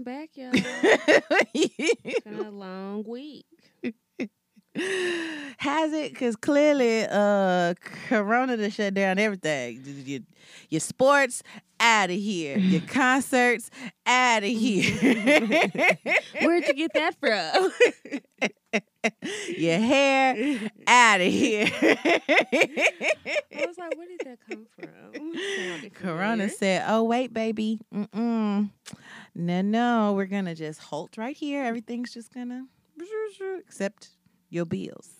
Welcome back, y'all. It's been a long week. Has it? Because clearly, uh, Corona to shut down everything. Your, your sports out of here. Your concerts out of here. Where'd you get that from? your hair out of here. I was like, where did that come from? Corona familiar. said, "Oh wait, baby, mm-mm. No, no, we're gonna just halt right here. Everything's just gonna except your bills."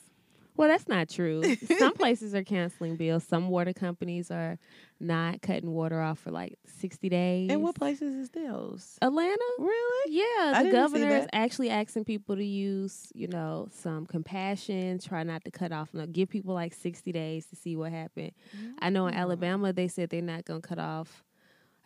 Well, that's not true. Some places are canceling bills. Some water companies are not cutting water off for like 60 days. And what places is those? Atlanta? Really? Yeah, I the governor is actually asking people to use, you know, some compassion, try not to cut off, no, give people like 60 days to see what happened. I know in Mm. Alabama, they said they're not going to cut off,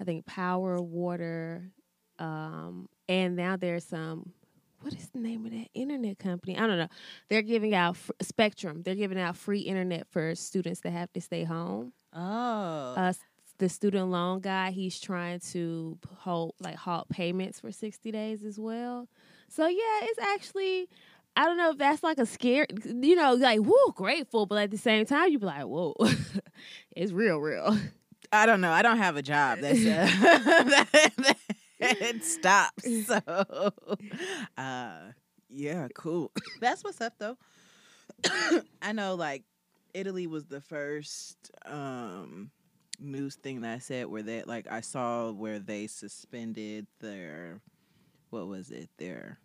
I think, power, water, um, and now there's some. What is the name of that internet company? I don't know. They're giving out fr- Spectrum. They're giving out free internet for students that have to stay home Oh, uh, the student loan guy, he's trying to hold like halt payments for sixty days as well. So yeah, it's actually. I don't know if that's like a scare, you know, like whoa, grateful, but at the same time, you'd be like, whoa, it's real, real. I don't know. I don't have a job that's uh, that, that stops. So, uh, yeah, cool. That's what's up, though. I know, like Italy was the first um news thing that I said where that like I saw where they suspended their what was it their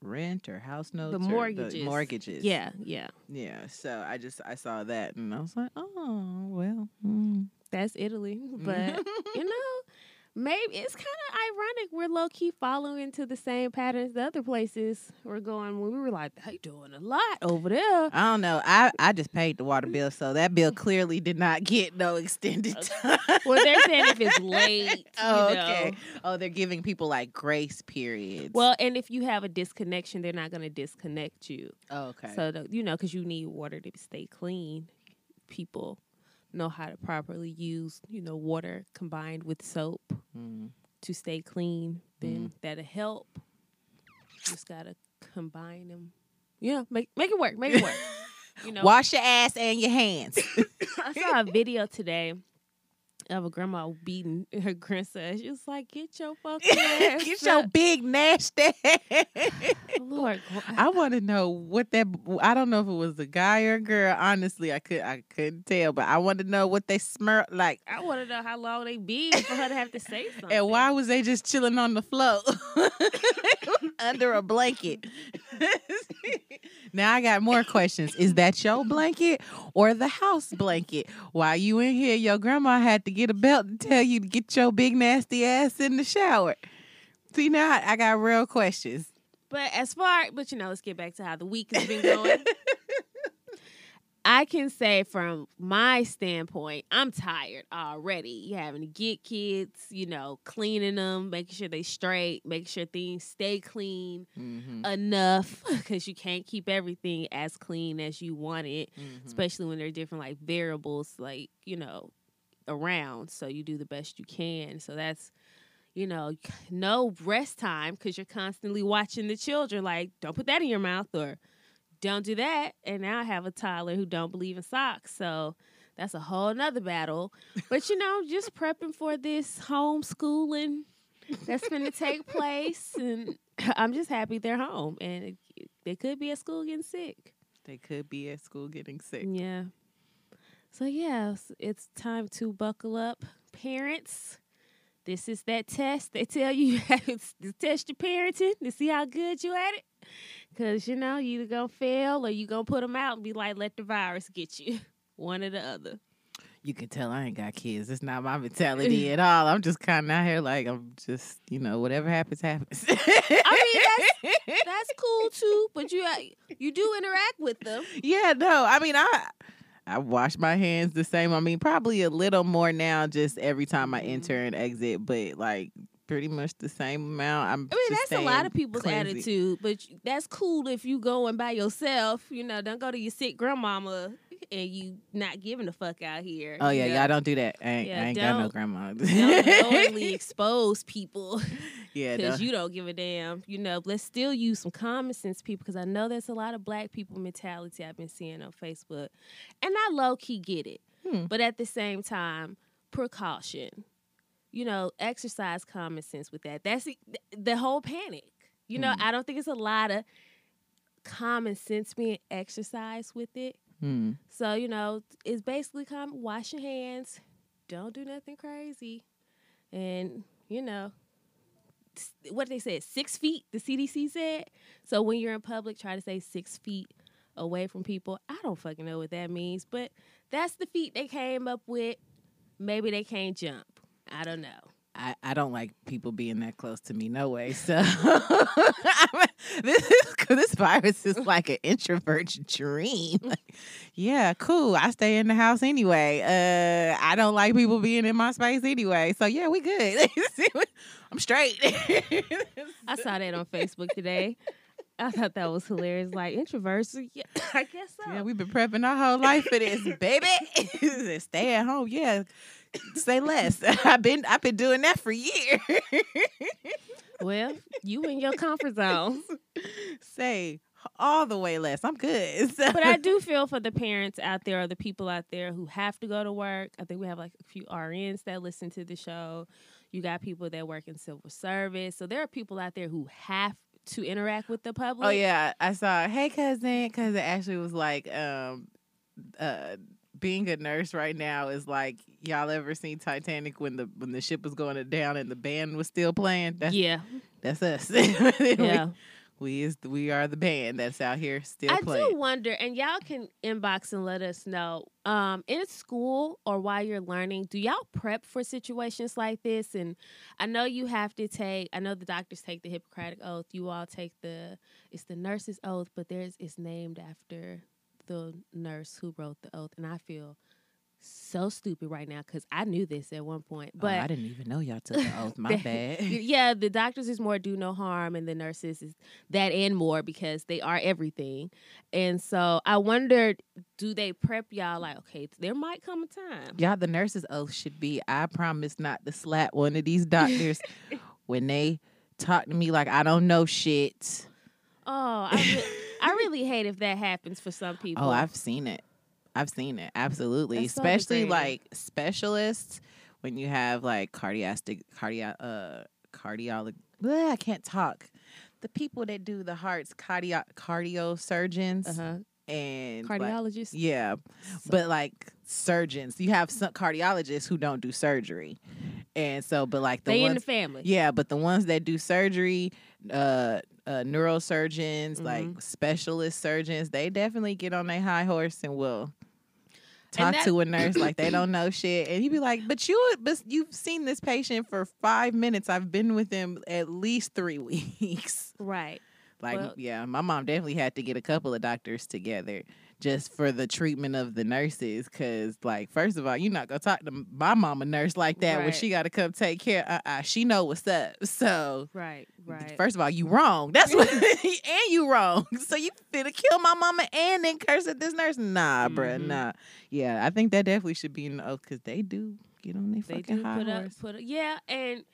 rent or house notes the mortgages. mortgages Yeah, yeah, yeah so I just I saw that and I was like oh well mm. that's Italy, but you know, maybe it's kind of ironic we're low key following into the same patterns the other places were going. When we were like, they doing a lot over there. I don't know. I, I just paid the water bill, so that bill clearly did not get no extended time. Well, they're saying if it's late, oh, you know. okay. Oh, they're giving people like grace periods. Well, and if you have a disconnection, they're not going to disconnect you. oh, okay. So, the, you know, because you need water to stay clean. People know how to properly use, you know, water combined with soap Mm. to stay clean. Then that'll help. Just got to combine them. Yeah, make make it work. Make it work. You know, Wash your ass and your hands. I saw a video today of a grandma beating her grandson. She was like, "Get your fucking ass Get your up." big nasty. Lord, I want to know what that. I don't know if it was a guy or a girl. Honestly, I could I couldn't tell, but I want to know what they smell like. I want to know how long they be for her to have to say something. And why was they just chilling on the floor under a blanket? now I got more questions. Is that your blanket or the house blanket? While you in here, your grandma had to get a belt to tell you to get your big nasty ass in the shower. See now I I got real questions. But as far, but you know, let's get back to how the week has been going. I can say from my standpoint, I'm tired already. You having to get kids, you know, cleaning them, making sure they straight, making sure things stay clean Mm-hmm. enough because you can't keep everything as clean as you want it, Mm-hmm. especially when there are different like variables, like you know, around. So you do the best you can. So that's you know, no rest time because you're constantly watching the children. Like, don't put that in your mouth or don't do that. And now I have a toddler who don't believe in socks. So that's a whole nother battle. But you know, just prepping for this homeschooling that's going to take place. And I'm just happy they're home. And they could be at school getting sick. They could be at school getting sick. Yeah. So, yeah, it's- it's time to buckle up. Parents, this is that test. They tell you to test your parenting to see how good you at it. Because, you know, you to fail or you to put them out and be like, let the virus get you. One or the other. You can tell I ain't got kids. It's not my mentality at all. I'm just kind of out here like I'm just, you know, whatever happens, happens. I mean, That's that's cool, too. But you, uh, you do interact with them. yeah, no. I mean, I I wash my hands the same. I mean, probably a little more now, just every time I Mhm. enter and exit, but like pretty much the same amount. I'm. I mean, that's a lot of people's attitude, but that's cool if you going by yourself. You know, don't go to your sick grandmama and you not giving a fuck out here. Oh you yeah, know? y'all don't do that. I ain't, Yeah, I ain't got no grandma. don't knowingly expose people yeah, because you don't give a damn. You know, let's still use some common sense people because I know there's a lot of black people mentality I've been seeing on Facebook, and I low key get it. Hmm. But at the same time, precaution. You know, exercise common sense with that. That's the, whole panic. You know, Hmm. I don't think it's a lot of common sense being exercised with it. Hmm. So, you know, it's basically come wash your hands, don't do nothing crazy. And, you know, what they said, six feet, the CDC said. So when you're in public, try to say six feet away from people. I don't fucking know what that means, but that's the feet they came up with. Maybe they can't jump. I don't know. I, I don't like people being that close to me, no way. So this is, this virus is like an introvert's dream. Like, yeah, cool. I stay in the house anyway. Uh, I don't like people being in my space anyway. So yeah, we good. I'm straight. I saw that on Facebook today. I thought that was hilarious. Like introverts, yeah, I guess so. Yeah, we've been prepping our whole life for this, baby. Stay at home. Yeah. Say less. I've been I've been doing that for years. well, you in your comfort zone. Say all the way less. I'm good. but I do feel for the parents out there or the people out there who have to go to work. I think we have like a few RNs that listen to the show. You got people that work in civil service. So there are people out there who have to interact with the public. Oh yeah, I saw. Hey cousin, cousin Ashley was like, um, uh, being a nurse right now is like y'all ever seen Titanic when the when the ship was going down and the band was still playing? That's yeah. that's us. Yeah. we, we is we are the band that's out here still I playing. do wonder, and y'all can inbox and let us know. Um, in school or while you're learning, do y'all prep for situations like this? And I know you have to take. I know the doctors take the Hippocratic oath. You all take the. It's the nurse's oath, but there's it's named after the nurse who wrote the oath, and I feel so stupid right now because I knew this at one point, Oh, but I didn't even know y'all took the oath. My the- bad. yeah, the doctors is more do no harm, and the nurses is that and more because they are everything. And so I wondered, do they prep y'all like, okay, there might come a time. Y'all, the nurse's oath should be I promise not to slap one of these doctors when they talk to me like I don't know shit. Oh, I, I really hate if that happens for some people. Oh, I've seen it. I've seen it. Absolutely. That's Especially degrading. like specialists when you have like cardiastic cardio uh cardiology I can't talk. The people that do the hearts cardio cardio surgeons uh-huh. and like- cardiologist. yeah. But like surgeons, you have some cardiologists who don't do surgery. And so but like the they in the family. yeah, but the ones that do surgery, uh, uh neurosurgeons, Mm-hmm. like specialist surgeons, they definitely get on their high horse and will talk that- to a nurse like they don't know shit. And he'd be like, But you but you've seen this patient for five minutes. I've been with him at least three weeks. Right. Like, Well- yeah, my mom definitely had to get a couple of doctors together just for the treatment of the nurses. Cause, like, first of all, you're not gonna talk to my mama nurse like that when she got to come take care. Uh, uh she know what's up. So, Right. Right. first of all, you wrong. That's what, and you wrong. So you finna kill my mama and then curse at this nurse? Nah, bruh, Mhm. nah. Yeah, I think that definitely should be in the oath because they do get on their they fucking do high put up, put up, yeah, and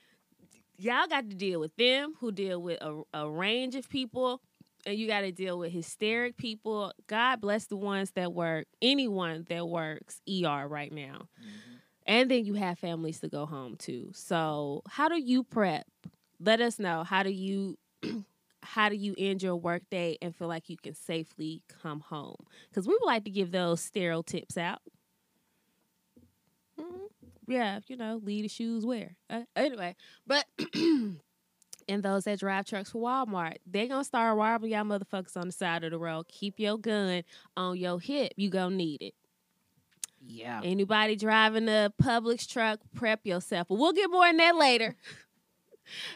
y'all got to deal with them who deal with a, a range of people, and you got to deal with hysteric people. God bless the ones that work, anyone that works ER right now, and then you have families to go home to. So, how do you prep? Let us know. How do you? How do you end your workday and feel like you can safely come home? Because we would like to give those sterile tips out yeah, you know, lead the shoes where. Uh, anyway, but and those that drive trucks for Walmart, they gonna start robbing y'all motherfuckers on the side of the road. Keep your gun on your hip. You gonna need it. Yeah. Anybody driving a Publix truck, prep yourself. But we'll get more in that later.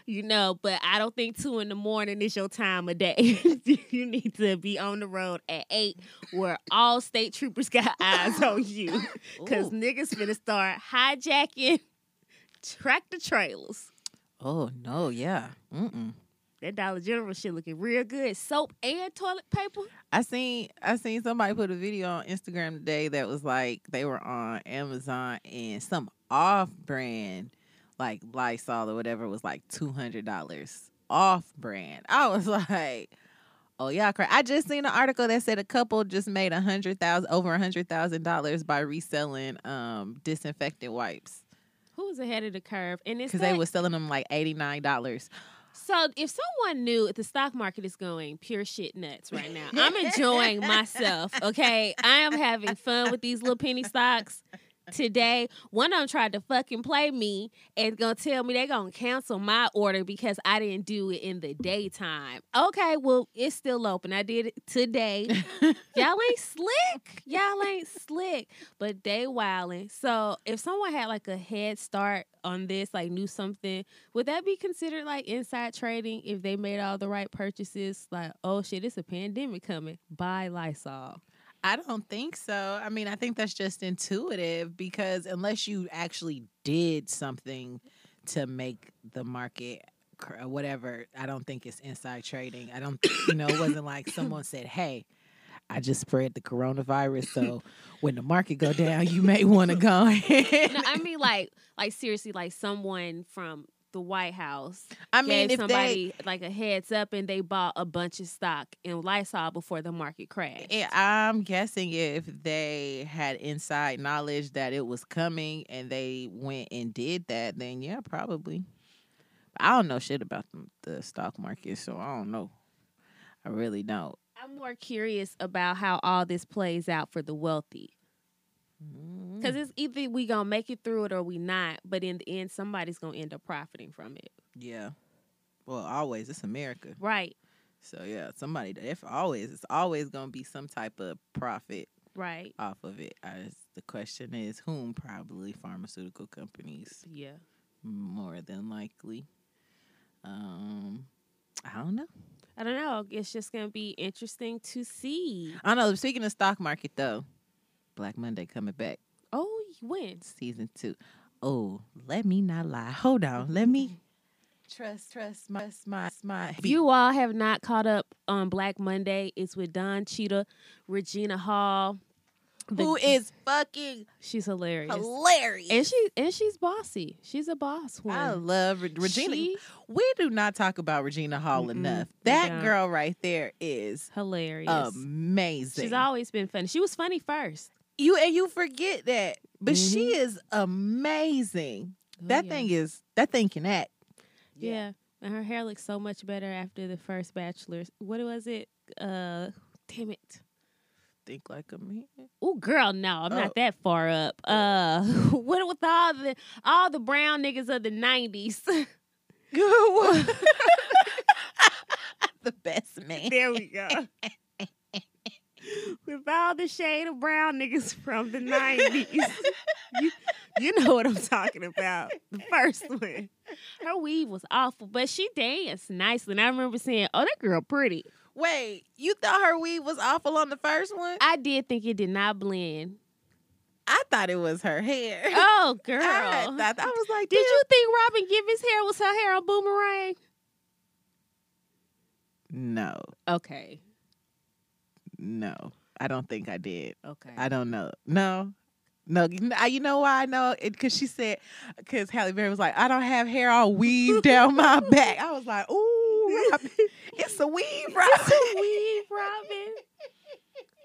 You know, but I don't think two in the morning is your time of day. you need to be on the road at eight, where all state troopers got eyes on you. Cause Ooh. niggas finna start hijacking tractor trailers. Oh, no, yeah. Mm-mm. That Dollar General shit looking real good. Soap and toilet paper. I seen I seen somebody put a video on Instagram today that was like they were on Amazon and some off brand like Lysol or whatever was like two hundred dollars off brand. I was like, oh yeah, cra I just seen an article that said a couple just made a hundred thousand over a hundred thousand dollars by reselling um disinfectant wipes Who was ahead of the curve? And it's because they were selling them like eighty nine dollars. So if someone knew the stock market is going pure shit nuts right now, I'm enjoying myself. Okay, I am having fun with these little penny stocks today. One of them tried to fucking play me and gonna tell me they gonna cancel my order because I didn't do it in the daytime. Okay, well it's still open. I did it today. Y'all ain't slick. Y'all ain't slick. But they wilding. So if someone had like a head start on this, like knew something, would that be considered like inside trading if they made all the right purchases? Like, oh shit, it's a pandemic coming. Buy Lysol. I don't think so. I mean, I think that's just intuitive because unless you actually did something to make the market cr- uh, whatever, I don't think it's inside trading. I don't, you know, it wasn't like someone said, "Hey, I just spread the coronavirus, so when the market go down, you may want to go." No, I mean like like seriously, like someone from the White House I mean, if they, somebody like a heads up and they bought a bunch of stock in Lysol before the market crashed. Yeah, I'm guessing if they had inside knowledge that it was coming and they went and did that, then yeah, probably. I don't know shit about the, the stock market, so I don't know. I really don't. I'm more curious about how all this plays out for the wealthy. Mm. Because it's either we gonna make it through it or we not. But in the end, somebody's gonna end up profiting from it. Yeah. Well, always it's America, Right. so yeah, somebody. If always, it's always gonna be some type of profit Right. off of it. Just, the question is, whom? Probably pharmaceutical companies, Yeah. more than likely. Um, I don't know. I don't know. It's just gonna be interesting to see. I know. Speaking of stock market, though, Black Monday coming back, Oh, when? season two. Oh, let me not lie. Hold on. Let me trust, trust my, my, my. If you all have not caught up on Black Monday, it's with Don Cheadle, Regina Hall. the- who is fucking she's hilarious. hilarious. And she and she's bossy. She's a boss I love Re- Regina. She- we do not talk about Regina Hall enough. That girl right there is hilarious. amazing. She's always been funny. She was funny first. You and you forget that, but she Mhm. is amazing. Oh, that yeah. thing is that thing can act. Yeah. And her hair looks so much better after the first bachelor's. What was it? Uh damn it. Think like a man. Oh girl, no, I'm Oh. not that far up. Uh what with all the all the brown niggas of the nineties? the best man. there we go. with all the shade of brown niggas from the nineties. you, you know what I'm talking about. The first one. Her weave was awful, but she danced nicely. And I remember saying, Oh, that girl pretty. Wait, you thought her weave was awful on the first one? I did think it did not blend. I thought it was her hair. Oh, girl. I, thought, I was like, Did you think Robin Givens' hair was her hair on Boomerang? No, Okay. No. I don't think I did. Okay. I don't know. No. No, you know- why I know it? Because she said, because Halle Berry was like, I don't have hair all weaved down my back. I was like, ooh, Robin, it's a weave, Robin. It's a weave, Robin.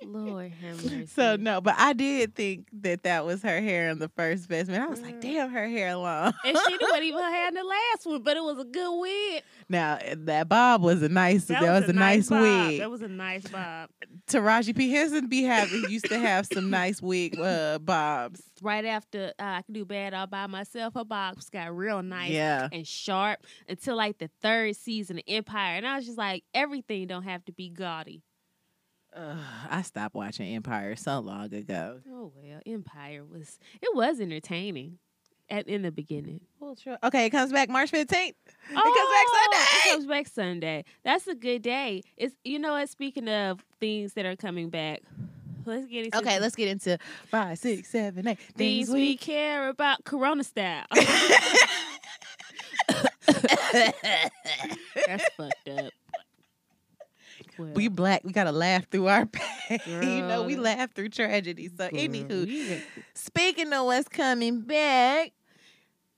Lord have mercy. So no, but I did think that that was her hair in the first Best Man. I was like, Mm. damn, her hair long. and she wasn't even in the last one, but it was a good wig. now that bob was a nice. That, was, a nice, bob. wig. That was a nice bob. Taraji P Henson be having used to have some nice wig uh, bobs. Right after uh, I Can Do Bad All By Myself, her bobs got real nice Yeah, and sharp until like the third season of Empire. And I was just like, everything don't have to be gaudy. Ugh, I stopped watching Empire so long ago. Oh well, Empire was it was entertaining at in the beginning. Well, sure. Okay, it comes back March fifteenth. It comes back oh, Sunday. It comes back Sunday. That's a good day. It's you know what? Speaking of things that are coming back, let's get into Okay, let's get into five, six, seven, eight things we care about Corona style. That's fucked up. We black. We gotta laugh through our pain. you know, we laugh through tragedy. So, Girl, anywho, speaking of what's coming back,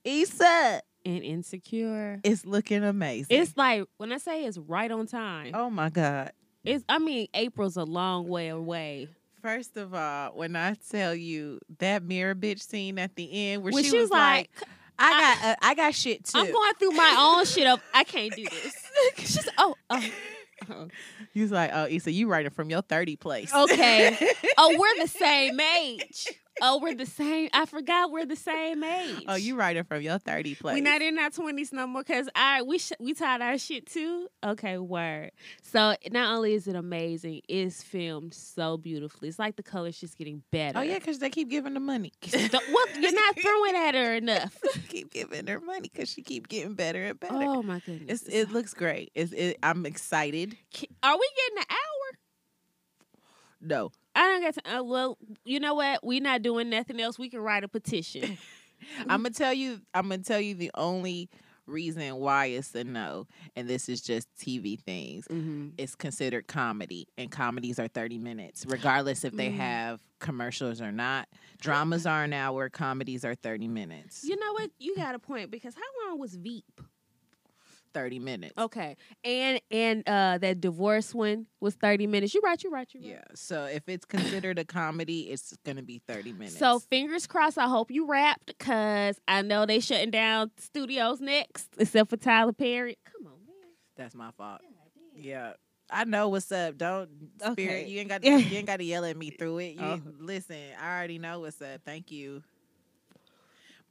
Issa and insecure. is looking amazing. It's like when I say it's right on time. oh my god. It's I mean April's a long way away. First of all, when I tell you that mirror bitch scene at the end, where When she, she was was like, like, "I got, uh, I got shit too." I'm going through my own shit up. I can't do this. She's oh, oh, oh. He was like, "Oh, Issa, you writing from your thirty place." Okay. Oh, we're the same age. Oh, we're the same. I forgot we're the same age. oh, you writing from your thirty place. We're not in our twenties no more because I we sh- we tied our shit too. Okay, word. So not only is it amazing, it's filmed so beautifully. It's like the colors just getting better. Oh yeah, because they keep giving the money. What you're not throwing at her enough. keep giving her money because she keep getting better and better. Oh my goodness. It's, it looks great. It's, it, I'm excited. Are we getting an hour? No, I don't get to. Uh, well, you know what? We're not doing nothing else. We can write a petition. I'm gonna tell you. I'm gonna tell you the only reason why it's a no, and this is just TV things. mm-hmm. It's considered comedy, and comedies are 30 minutes, regardless if they Mm. have commercials or not. Dramas are an hour. Comedies are 30 minutes. You know what? You got a point because how long was Veep? 30 minutes. Okay, and and uh that divorce one was thirty minutes. You right? You right? You right? Yeah. So if it's considered a comedy, it's gonna be 30 minutes. So fingers crossed. I hope you wrapped because I know they shutting down studios next, except for Tyler Perry. Come on, man. that's my fault. Yeah. I know what's up. Don't spirit. Okay. You ain't got you ain't got to yell at me through it. You Oh. listen. I already know what's up. Thank you.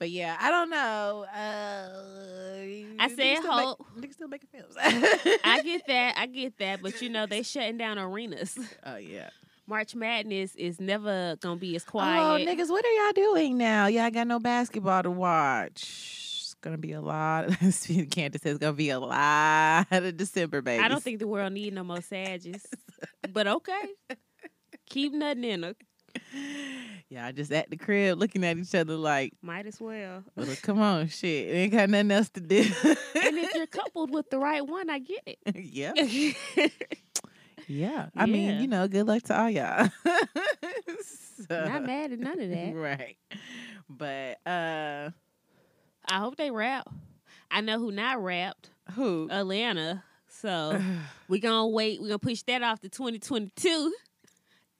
But yeah, I don't know. Uh, I said hope. niggas still making films. I get that. I get that. But you know they shutting down arenas. Oh yeah. March Madness is never gonna be as quiet. Oh niggas, what are y'all doing now? Y'all got no basketball to watch. It's gonna be a lot. Candace says it's gonna be a lot of December babies. I don't think the world need no more Sages. but okay. Keep nothing in her. Yeah, I just at the crib looking at each other like, Might as well. well, come on, shit. Ain't got nothing else to do. and if you're coupled with the right one, I get it. yeah, yeah. I mean, you know, good luck to all y'all. So- Not mad at none of that. Right. But uh I hope they rap. I know who not rapped. who? Atlanta. So we gonna wait. we gonna push that off to 2022.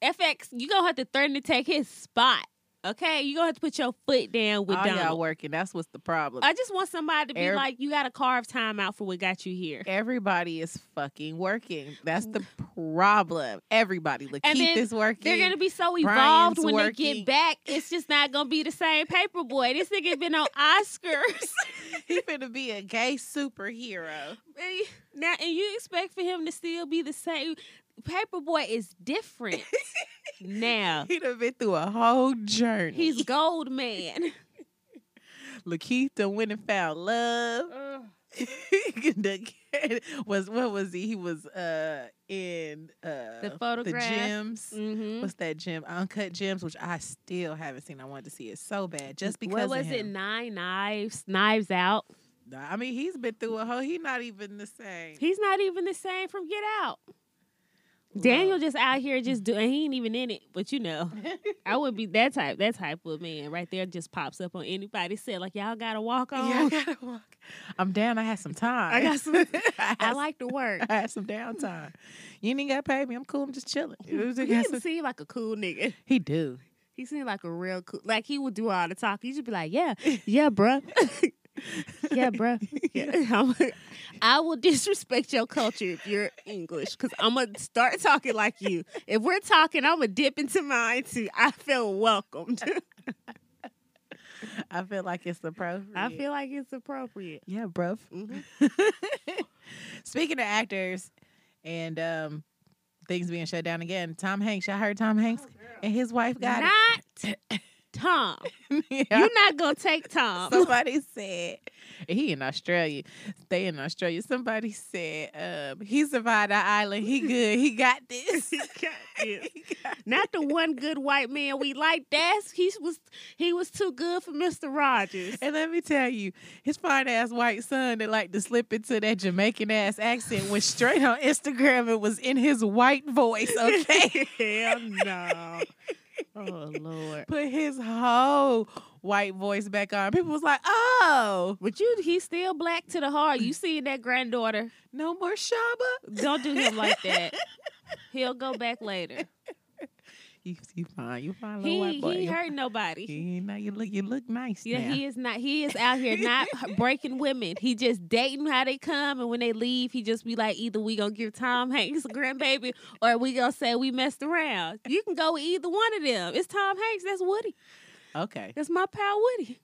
FX, you gonna have to threaten to take his spot. Okay? you gonna have to put your foot down with all y'all working. That's what's the problem. I just want somebody to be Every- like, you gotta carve time out for what got you here. Everybody is fucking working. That's the problem. Everybody. And Lakeith then is working. They're gonna be so evolved Brian's when they working. get back. It's just not gonna be the same Paper Boi. This nigga been on Oscars. he finna be a gay superhero. And now and you expect for him to still be the same Paper Boi is different now. He done been through a whole journey. He's gold man. Lakeith done went and found love. The was what was he? He was uh in uh The photograph. gems. Mm-hmm. What's that gem? Uncut gems, which I still haven't seen. I wanted to see it so bad just because. what was it? Nine knives, knives out. I mean, he's been through a whole. He's not even the same. He's not even the same from Get Out. Daniel just out here just doing. He ain't even in it, but you know, I would be that type. That type of man right there just pops up on anybody said like y'all gotta walk on. Yeah, I gotta walk. I'm down. I had some time. I got some- I, I like to work. I had some downtime. You ain't got to pay me. I'm cool. I'm just chilling. It was- He I got didn't some- seem like a cool nigga. he do. He seemed like a real cool. Like he would do all the talking. You should be like, yeah, yeah, bruh. Yeah, bro. Yeah. I'm- will disrespect your culture if you're English because I'm gonna start talking like you. If we're talking, I'm gonna dip into mine too. I feel welcomed. I feel like it's appropriate. I feel like it's appropriate. yeah, bruv. Mhm. Speaking of actors and um, things being shut down again, Tom Hanks. I heard Tom Hanks and his wife got Not Tom. Yeah. You're not gonna take Tom. Somebody said he in Australia. Stay in Australia. Somebody said um, he survived the island. He good. He got this. He got this. Not the one good white man we like. That's he was he was too good for Mister Rogers. And let me tell you, his fine ass white son that like to slip into that Jamaican ass accent went straight on Instagram and was in his white voice. Okay, Hell no. Oh Lord. put his whole white voice back on. People was like, "Oh, But you he's still black to the heart. You see that granddaughter. no more Shaba." Don't do him like that. He'll go back later. You, you fine. You fine, little He white boy. he You- hurt nobody. He, now you look. You look nice. Yeah, now. he is not. He is out here not breaking women. He just dating how they come, and when they leave, he just be like, either we gonna give Tom Hanks a grandbaby, or we gonna say we messed around. You can go with either one of them. It's Tom Hanks. That's Woody. Okay. That's my pal Woody.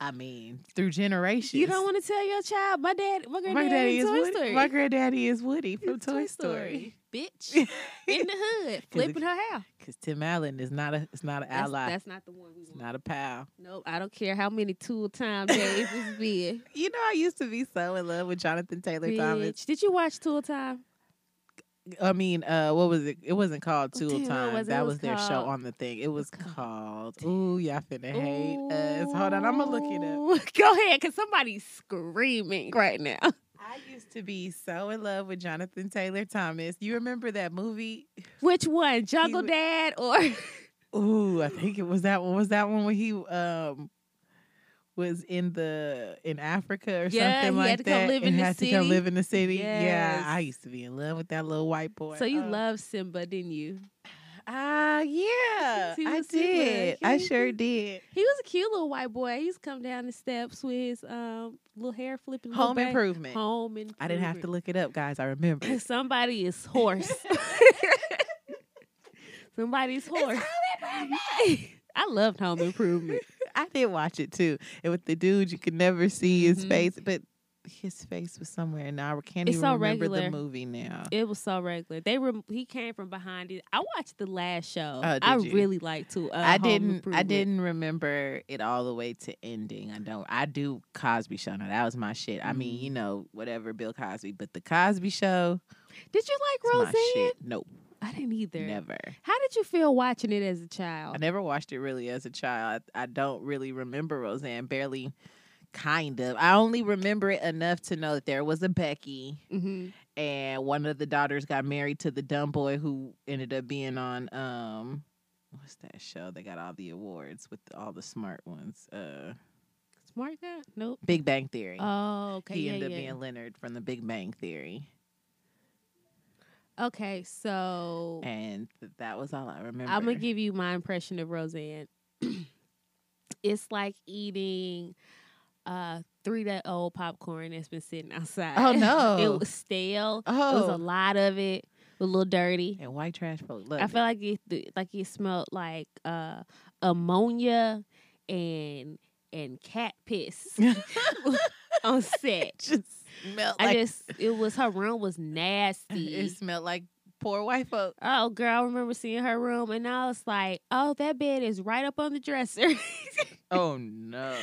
I mean, through generations. You don't want to tell your child, my dad, my granddaddy, My daddy is Toy Woody. Story. My granddaddy is Woody from Toy Story. bitch, in the hood, flipping her hair. Because Tim Allen is not a. It's not an That's, ally. that's not the one we it's want. not a pal. Nope, I don't care how many tool time days it's been. You know, I used to be so in love with Jonathan Taylor Thomas. Did you watch Tool Time? I mean, uh, what was it? It wasn't called Tool damn, Time. was that was was, their show on the thing. It was called-. Ooh, y'all finna hate us. Hold on, I'm gonna look it up. Go ahead, cause somebody's screaming right now. I used to be so in love with Jonathan Taylor Thomas. You remember that movie? Which one, Jungle wa- Dad or? Ooh, I think it was that one. Was that one where he um was in the in Africa or Yeah, something he like had to come that? live in and the had to come live in the city. Yes. Yeah, I used to be in love with that little white boy. So you Oh. love Simba, didn't you? Ah, yeah, I did. I sure did. He was a cute little white boy. He used to come down the steps with his um little hair flipping. Home back- improvement. Home improvement. I didn't have to look it up, guys. I remember. Somebody is horse. Somebody's horse. I loved Home Improvement. I did watch it too. And with the dude, you could never see his Mhm. face, but his face was somewhere, and I can't It's even so remember regular. the movie now. It was so regular. They were he came from behind it. I watched the last show. Oh, I you? really liked to. Uh, I didn't. I didn't remember it all the way to ending. I don't. I do Cosby Show. Now that was my shit. I mean, you know, whatever Bill Cosby, but the Cosby Show. Did you like Roseanne? shit. I didn't either. never. How did you feel watching it as a child? I never watched it really as a child. I, I don't really remember Roseanne. Barely. Kind of. I only remember it enough to know that there was a Becky. hmm and one of the daughters got married to the dumb boy who ended up being on um what's that show they got all the awards with all the smart ones uh Smart guy? Nope. big bang theory Oh, okay. he yeah, ended up yeah. being leonard from the big bang theory Okay, so and that was all i remember I'm gonna give you my impression of Roseanne. it's like eating uh three day old popcorn that's been sitting outside. Oh, no. it was stale. oh It was a lot of it. A little dirty. and white trash folk love I feel like it like it smelled like uh ammonia and and cat piss on set. just smelled I like just it was her room was nasty. it smelled like poor white folk Oh, girl, I remember seeing her room, and I was like, "Oh, that bed is right up on the dresser." oh no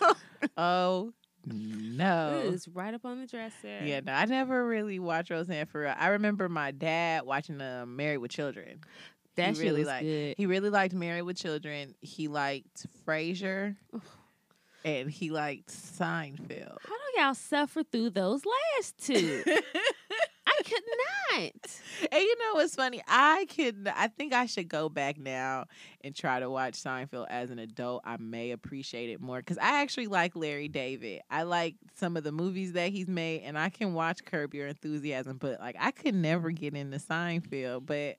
oh no It is right up on the dresser. Yeah, no, I never really watched Roseanne for real. I remember my dad watching uh, Married with Children. that he really was liked- good. He really liked Married with Children. He liked Frasier, and he liked Seinfeld. How do y'all suffer through those last two? I could not. And you know what's funny? I could. I think I should go back now and try to watch Seinfeld as an adult. I may appreciate it more because I actually like Larry David. I like some of the movies that he's made, and I can watch Curb Your Enthusiasm. But like, I could never mm-hmm. get into Seinfeld. But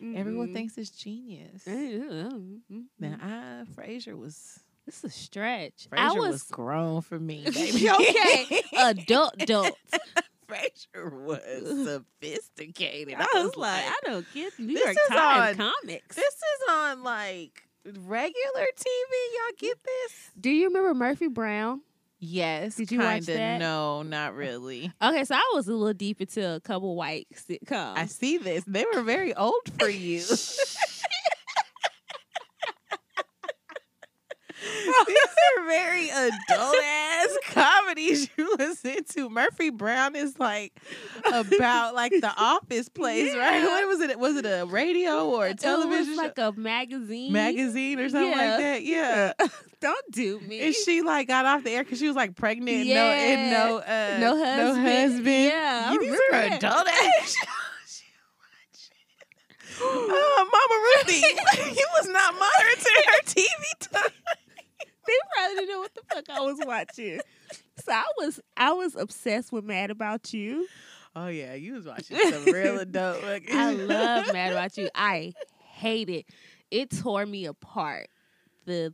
everyone Mm-mm. thinks it's genius. Mm-mm. Now, I Frasier was This is a stretch. Frasier I was, was, grown for me. Baby. okay. Adult, adult. Frasier was sophisticated. I was like, I don't get New This York is Times on- comics. This is on like regular TV. Y'all get this? Do you remember Murphy Brown? Yes. Did you watch kinda. that? No, not really. Okay, so I was a little deep into a couple white sitcoms. I see this. They were very old for you. These are very adult ass comedies you listen to. Murphy Brown is like about like the office place, right? What was it? Was it a radio or a It television was like a magazine. magazine or something Yeah. like that? Yeah. Don't do me. And she like got off the air because she was like pregnant and no and no uh, No husband. husband. Yeah, You, these are adult ass shows you watching. Oh, Mama Ruthie, you was not monitoring her TV time. They probably didn't know what the fuck I was watching. So I was I was obsessed with Mad About You. Oh yeah, you was watching some real adult. fucking- I love Mad About You. I hate it. It tore me apart. The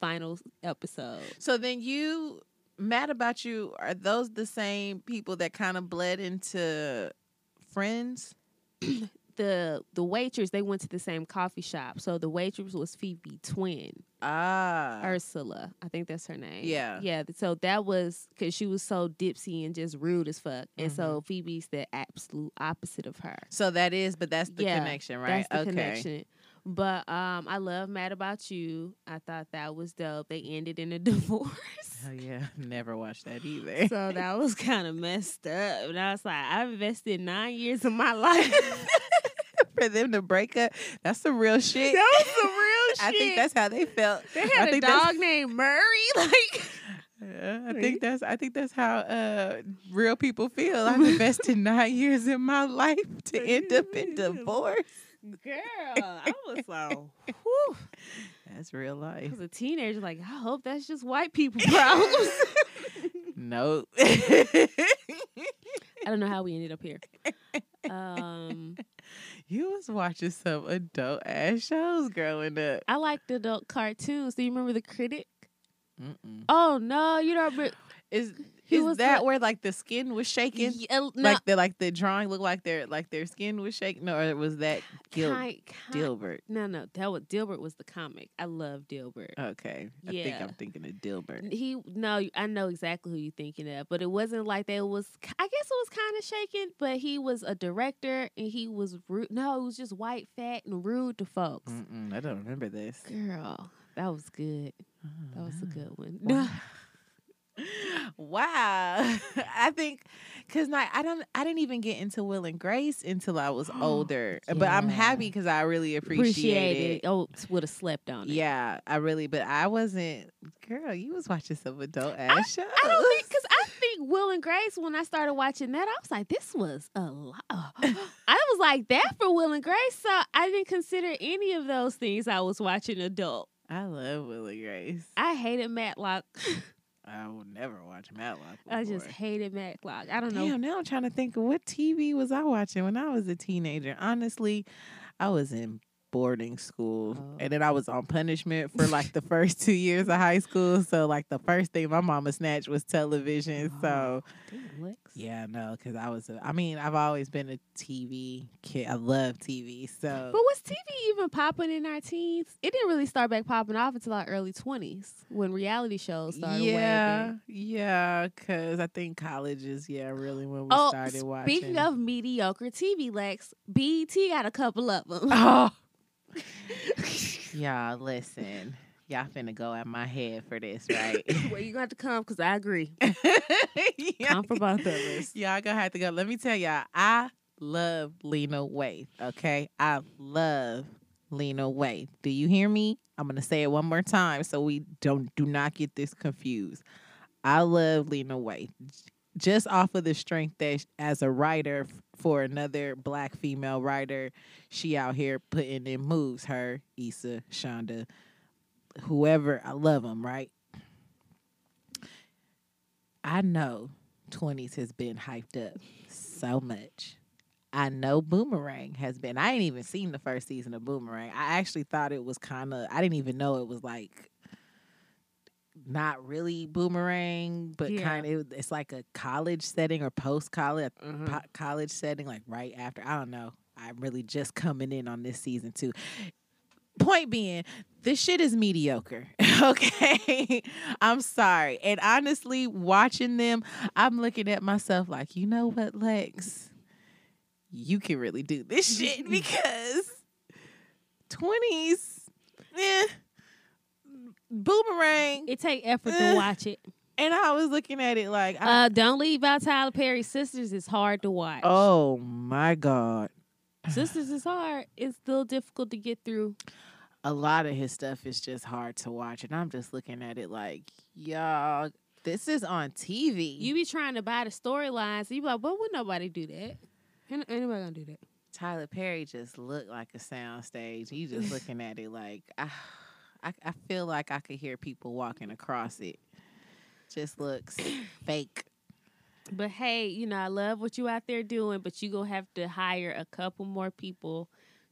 final episode. So then you mad about you? Are those the same people that kind of bled into Friends? The the waitress they went to the same coffee shop. So the waitress was Phoebe Twin. Ah, Ursula. I think that's her name. Yeah. Yeah. So that was because she was so dipsy and just rude as fuck. And so Mm-hmm. Phoebe's the absolute opposite of her. so that is, but that's the Yeah, connection, right? That's the connection. But um, I love Mad About You. I thought that was dope. They ended in a divorce. Oh yeah, never watched that either. so that was kind of messed up. And I was like, I invested nine years of my life. For them to break up, that's some real shit. that was some real shit. I think that's how they felt. they had a dog named Murray. Like Yeah, I think that's I think that's how uh, real people feel. I've invested nine years in my life to end up in divorce. Girl, I was like, whew. That's real life. was a teenager, like, I hope that's just white people problems. Nope. I don't know how we ended up here. Um, you was watching some adult ass shows growing up. I liked adult cartoons. Do you remember the critic? Mm-mm. Oh no, you don't remember. Is is was that the- where like the skin was shaking? Yeah, no, Like the like the drawing looked like their like their skin was shaking, no, or was that Gil- kind, kind, Dilbert? No, no, that was Dilbert was the comic. I love Dilbert. Okay, yeah. I think I'm thinking of Dilbert. He no, I know exactly who you're thinking of, but it wasn't like that. It was, I guess it was kind of shaking, but he was a director and he was rude. No, it was just white, fat, and rude to folks. Mm-mm, I don't remember this. Girl, that was good. Oh, that was a good one. Wow. I think because I, I don't I didn't even get into Will and Grace until I was older. But I'm happy because I really appreciate, Appreciate it. it. Oh, would have slept on it. Yeah, I really. But I wasn't. Girl, you was watching some adult ass shows. I don't think because I think Will and Grace when I started watching that I was like this was a lot. I was like that for Will and Grace, so I didn't consider any of those things I was watching adult. I love Will and Grace. I hated Matlock. I would never watch Matlock. I just hated Matlock. I don't know. Damn, now I'm trying to think of what TV was I watching when I was a teenager. Honestly, I was in boarding school Oh. and then I oh. was on punishment for like the first two years of high school. So like the first thing my mama snatched was television. Oh, so Damn, Lex. yeah, no, because I was. A, I mean, I've always been a TV kid. I love TV. So But was TV even popping in our teens? It didn't really start back popping off until our early twenties when reality shows started. yeah, yeah, because I think college is yeah really when we Oh, started watching. speaking of mediocre TV, Lex, BET got a couple of them. Oh. Y'all, listen. Y'all finna go at my head for this, right? well, you got to come because I agree. Come for both of us. y'all gonna have to go. Let me tell y'all, I love Lena Waithe, okay? I love Lena Waithe. Do you hear me? I'm gonna say it one more time so we don't do not get this confused. I love Lena Waithe. Just off of the strength that as a writer for another black female writer, she out here putting in moves. Her, Issa, Shonda, whoever, I love them, right? I know 20s has been hyped up so much. I know Boomerang has been. I ain't even seen the first season of Boomerang. I actually thought it was kind of, I didn't even know it was like not really Boomerang, but Yeah. kind of, it's like a college setting or post college, Mhm. po- college setting, like right after. I don't know. I'm really just coming in on this season too. Point being, this shit is mediocre. Okay. I'm sorry. And honestly, watching them, I'm looking at myself like, you know what, Lex? You can really do this shit because 20s, eh, Boomerang, It take effort to watch it. and I was looking at it like, I, Uh, don't leave out Tyler Perry's Sisters. It's hard to watch. oh my god. Sisters is hard. It's still difficult to get through. a lot of his stuff is just hard to watch, and I'm just looking at it like, y'all, this is on TV. You be trying to buy the storylines. You be like, well, would nobody do that? Ain't anybody gonna do that? Tyler Perry just looked like a soundstage. You just looking at it like, I, I, I feel like I could hear people walking across it. Just looks fake. But hey, you know, I love what you out there doing, but you gonna have to hire a couple more people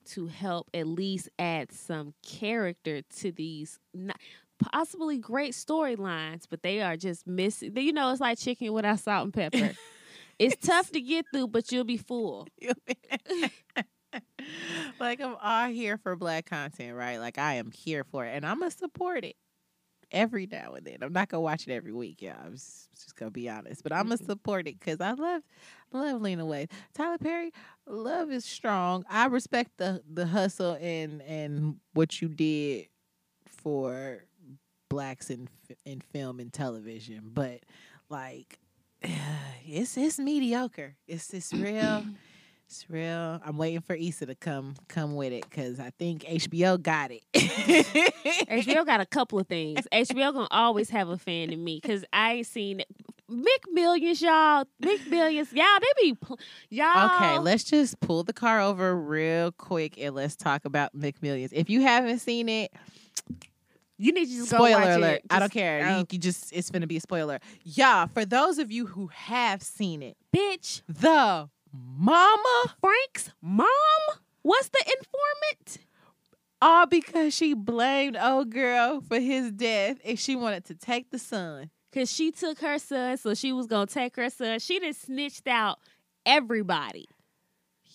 to help at least add some character to these not, possibly great storylines, but they are just missing. You know, it's like chicken without salt and pepper. it's tough to get through, but you'll be full. like I'm all here for black content, right? Like I am here for it, and I'm gonna support it every now and then. I'm not gonna watch it every week, yeah. I'm just, just gonna be honest, but I'm gonna Mhm. support it because I love, I love Lena Waithe. Tyler Perry, love is strong. I respect the the hustle and and what you did for blacks in in film and television, but like. It's it's mediocre. It's it's real. It's real. I'm waiting for Issa to come come with it because I think HBO got it. HBO got a couple of things. HBO gonna always have a fan in me because I ain't seen. McMillions, y'all. McMillions, y'all. They be y'all. Okay, let's just pull the car over real quick and let's talk about McMillions. If you haven't seen it, you need to just go spoiler watch alert. It. I don't care. oh, You, you just it's gonna be a spoiler. Yeah, for those of you who have seen it, bitch, the mama Frank's mom. What's the informant? all because she blamed old girl for his death and she wanted to take the son. Cause she took her son, so she was gonna take her son. She just snitched out everybody.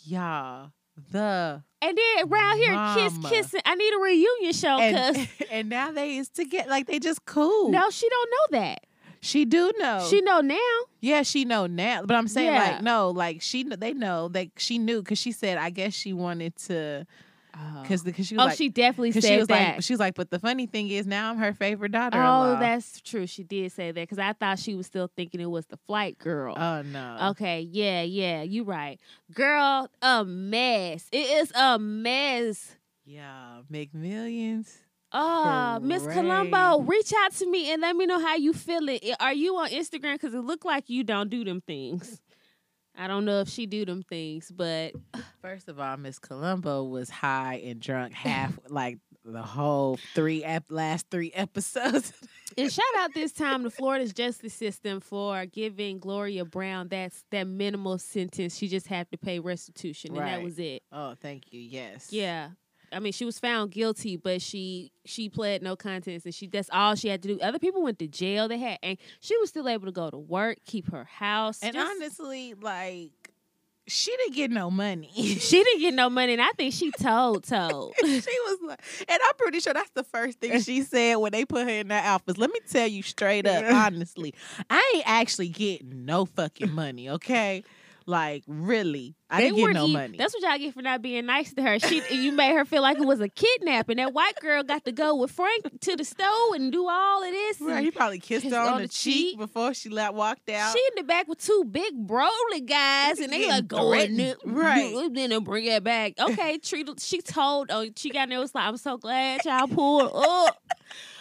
Y'all, the And then around here, kiss kissing. I need a reunion show, and, cause and now they is to get like they just cool. no, she don't know that. She do know. She know now. yeah, she know now. But I'm saying Yeah. like no, like she they know that she knew because she said I guess she wanted to oh. because because she was oh, like she definitely said she was that. like she was like but the funny thing is now I'm her favorite daughter. oh, that's true. She did say that because I thought she was still thinking it was the flight girl. oh no Okay, yeah, yeah, you right. Girl, a mess. It is a mess. yeah McMillions. Oh, Miss Colombo, reach out to me and let me know how you feel it. Are you on Instagram? Because it look like you don't do them things. I don't know if she do them things, but First of all, Miss Colombo was high and drunk half like the whole three ep- last three episodes. and shout out this time to Florida's justice system for giving Gloria Brown that's that minimal sentence. She just had to pay restitution, and that was it. oh, thank you. Yes. Yeah. I mean, she was found guilty, but she she pled no contest, and she that's all she had to do. Other people went to jail. They had, and she was still able to go to work, keep her house. And just- honestly, like she didn't get no money. she didn't get no money, and I think she told told. she was like, and I'm pretty sure that's the first thing she said when they put her in that office. Let me tell you straight up, honestly, I ain't actually getting no fucking money. Okay, like really, I didn't get no even- money. That's what y'all get for not being nice to her. She you made her feel like it was a kidnapping. That white girl got to go with Frank to the stove and do all of this. Right, he probably kissed her on, on the, the cheek, cheek. before she let walked out. She in the back with two big broly guys, and they like going threatened. Right. Then they bring it back. Okay, treat. She told. Oh, she got there. Was like, I'm so glad y'all pulled up.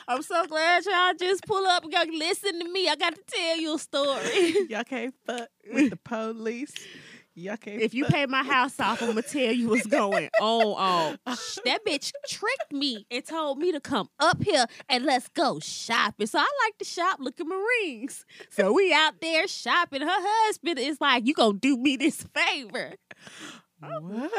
I'm so glad y'all just pull up and go listen to me. I got to tell you a story. Y'all can't fuck with the police. Y'all can't. if you fuck. pay my house off, I'm gonna tell you what's going on. on. That bitch tricked me and told me to come up here and let's go shopping. So I like to shop, look at my rings. So we out there shopping. Her husband is like, "You gonna do me this favor?" what?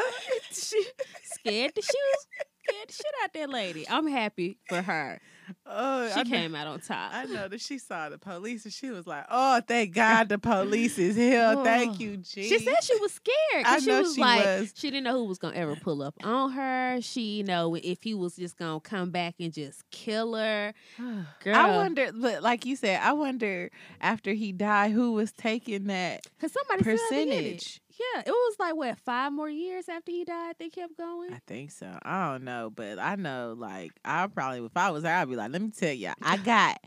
Scared the shoes, scared the shit out that lady. I'm happy for her. Oh, She I know- came out on top. I know that she saw the police and she was like, "Oh, thank God the police is here. Thank Oh. you, G." She said she was scared. 'cause I she know was she like, was. she didn't know who was gonna ever pull up on her. She, you know, if he was just gonna come back and just kill her. Girl, I wonder, but like you said, I wonder after he died, who was taking that because somebody still had to get it. percentage? Yeah, it was like what five more years after he died. They kept going. I think so. I don't know, but I know like I probably if I was her, I'd be like, let me tell you, I got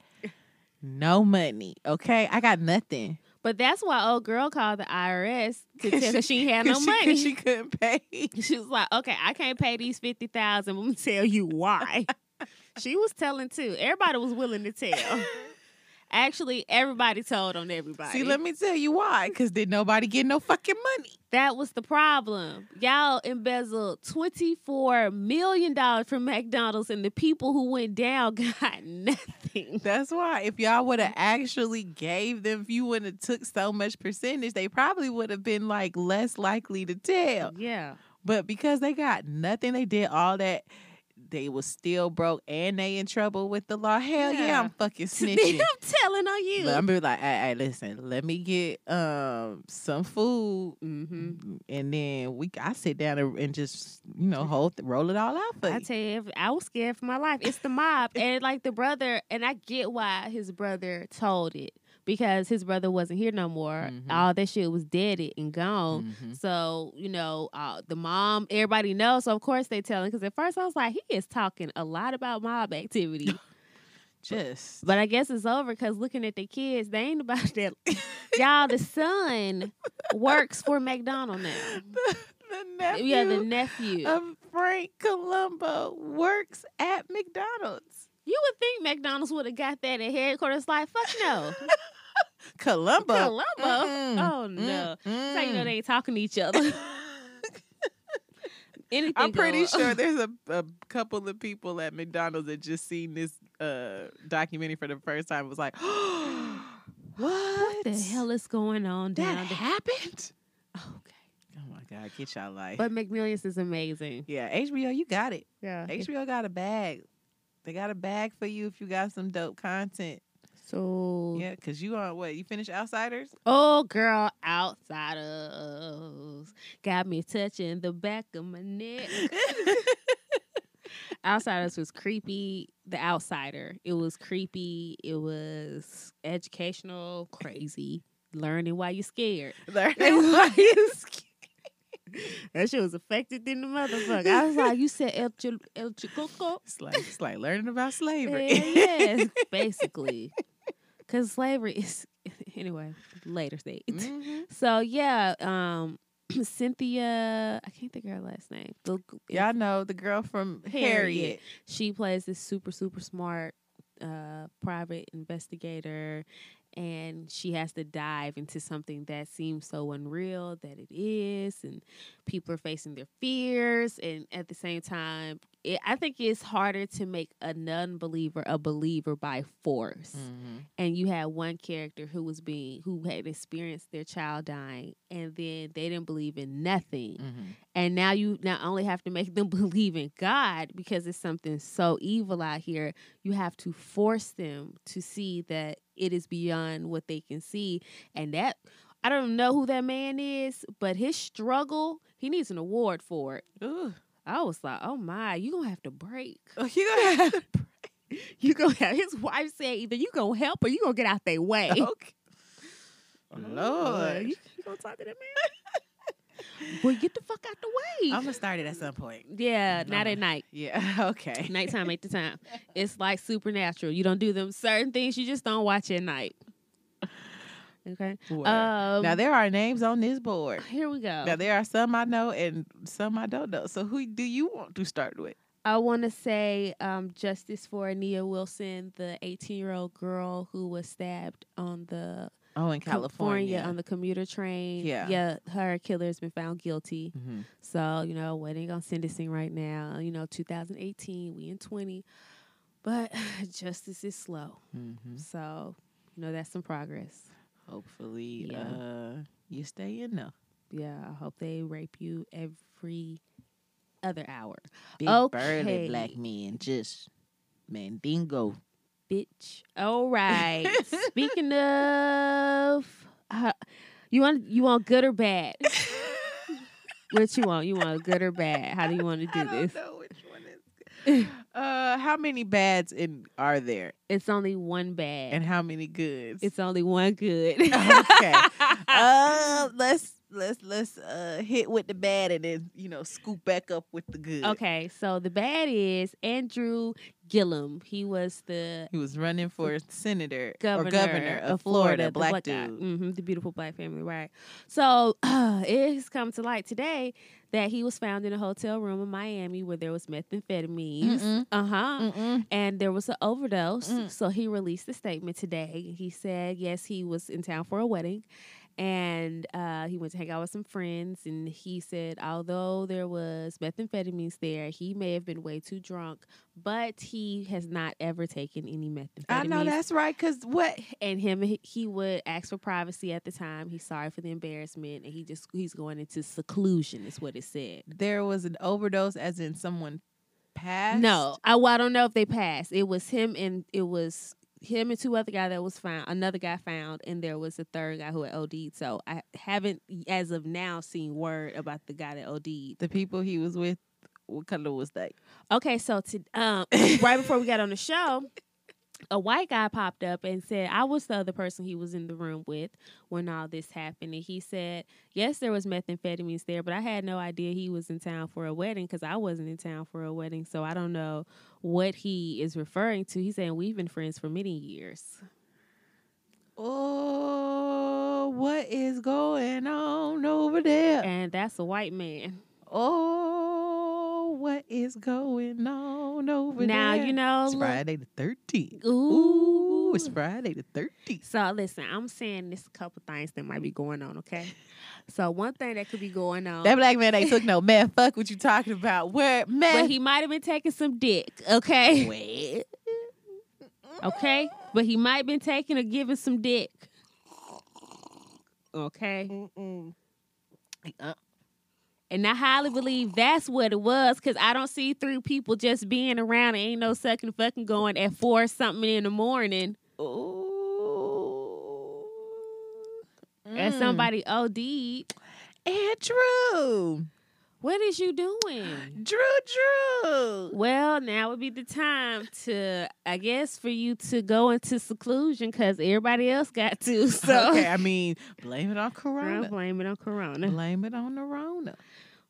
no money. Okay, I got nothing. But that's why old girl called the IRS to tell her she had no 'Cause money. she couldn't pay. She was like, "Okay, I can't pay these fifty thousand. Let me tell you why." she was telling too. Everybody was willing to tell. Actually, everybody told on everybody. See, let me tell you why. Because did nobody get no fucking money. that was the problem. Y'all embezzled twenty four million dollars from McDonald's, and the people who went down got nothing. That's why if y'all would have actually gave them, if you wouldn't have took so much percentage, they probably would have been like less likely to tell. Yeah, But because they got nothing, they did all that. They was still broke and they in trouble with the law. Hell yeah, Yeah. I'm fucking snitching. I'm telling on you. But I'm be like, hey, hey, listen, let me get um some food, mm-hmm. and then we I sit down and, and just you know hold roll it all out for I you. tell you, I was scared for my life. It's the mob, and like the brother, and I get why his brother told it because his brother wasn't here no more. Mhm. All that shit was deaded and gone. Mhm. So you know, uh, the mom, everybody knows. So of course they tell him because at first I was like, he is talking a lot about mob activity, Just but I guess it's over because looking at the kids, they ain't about that. Y'all, the son works for McDonald now. the, the nephew, Yeah, the nephew. of Frank Colombo works at McDonald's. You would think McDonald's would have got that at headquarters. Like, fuck no. Colombo. Columbo? Mm-mm. Oh no. Mm-mm. That's how you know they ain't talking to each other. Anything I'm pretty sure there's a, a couple of people at McDonald's that just seen this uh, documentary for the first time. It Was like, what? what the hell is going on that down there? happened? Okay. Oh my god, get y'all life. But McMillions is amazing. yeah, HBO, you got it. Yeah. HBO got a bag. They got a bag for you if you got some dope content. So Yeah, cause you on what? You finished Outsiders? Oh girl, outsiders got me touching the back of my neck. Outsiders was creepy. The Outsider. It was creepy. It was educational, crazy. Learning why you're scared. Learning why you're scared. That shit was affected in the motherfucker. I was like, you said El, Ch- El Chicoco? It's like it's like learning about slavery. Hell yes, basically. Because slavery is, anyway, later stage. Mhm. So yeah, um, Cynthia, I can't think of her last name. The, Y'all know the girl from Harriet. Harriet. she plays this super super smart uh, private investigator, and she has to dive into something that seems so unreal that it is, and people are facing their fears, and at the same time, it, I think it's harder to make a non-believer a believer by force Mhm. and you had one character who was being who had experienced their child dying and then they didn't believe in nothing Mhm. and now you not only have to make them believe in god because it's something so evil out here you have to force them to see that it is beyond what they can see and that i don't know who that man is but his struggle he needs an award for it Ooh. I was like oh my you gonna have to break Oh, you gonna have to break. you gonna have his wife said either you gonna help or you gonna get out their way okay. Oh, oh, Lord. you, you gonna talk to that man? well, get the fuck out the way. I'm gonna start it at some point. yeah, not at night. Yeah. Okay. Nighttime ain't the time. It's like supernatural. You don't do them certain things. You just don't watch at night. Okay. Um, now there are names on this board. here we go. Now there are some I know and some I don't know. So who do you want to start with? I want to say um, justice for Nia Wilson, the 18 year old girl who was stabbed on the Oh, in California. on the commuter train. Yeah. Yeah. Her killer has been found guilty. Mhm. So, you know, waiting on sentencing right now. You know, 2018, we in 20. But justice is slow. Mhm. So, you know, that's some progress. Hopefully, Yeah. uh, you stay in there. Yeah, I hope they rape you every other hour. Big Okay. burly black men, just mandingo. Bitch. All right. Speaking of uh, you want you want good or bad? what you want? You want good or bad? How do you want to do I don't this? know which one is. good. uh, how many bads in are there, It's only one bad. and how many goods? it's only one good. okay. uh, let's let's let's uh hit with the bad and then you know scoop back up with the good. Okay, so the bad is Andrew Gillum. He was the He was running for senator governor, or governor of, Florida, the black, guy. dude. Mhm, the beautiful black family, right? So it has come to light today that he was found in a hotel room in Miami where there was methamphetamines. Uh huh. And there was an overdose. Mm. So he released a statement today. He said, yes, he was in town for a wedding and uh, he went to hang out with some friends. And he said, although there was methamphetamines there, he may have been way too drunk, but he has not ever taken any methamphetamines. I know that's right. Cause what? And him, he- he would ask for privacy at the time. He's sorry for the embarrassment, and he just he's going into seclusion, is what it said. There was an overdose, as in someone passed. No, I, well, I don't know if they passed. It was him and it was him and two other guy that was found. Another guy found, and there was a third guy who had OD'd. So I haven't, as of now, seen word about the guy that OD'd. the people he was with. What color was they? Okay, so to um, right before we got on the show, a white guy popped up and said, I was the other person he was in the room with when all this happened. And he said, Yes, there was methamphetamines there, but I had no idea he was in town for a wedding because I wasn't in town for a wedding. So I don't know what he is referring to. He's saying, We've been friends for many years. Oh, what is going on over there? And that's a white man. Oh, what is going on over now, there? you know, it's Friday the thirteenth. Ooh. Ooh, it's Friday the thirteenth. So listen, I'm saying this a couple things that might be going on, okay? So one thing that could be going on That black man ain't took no man. Fuck what you talking about. Where man? but he might have been taking some dick, okay? Wait. Okay? But he might have been taking or giving some dick. Okay? Mm-mm. Uh, And I highly believe that's what it was because I don't see three people just being around and ain't no sucking fucking going at four something in the morning Ooh. and Mm. somebody OD'd. And Drew. What is you doing? Drew, Drew. Well, now would be the time to, I guess, for you to go into seclusion because everybody else got to. So okay, I mean, blame it on Corona. blame it on Corona. Blame it on the Rona.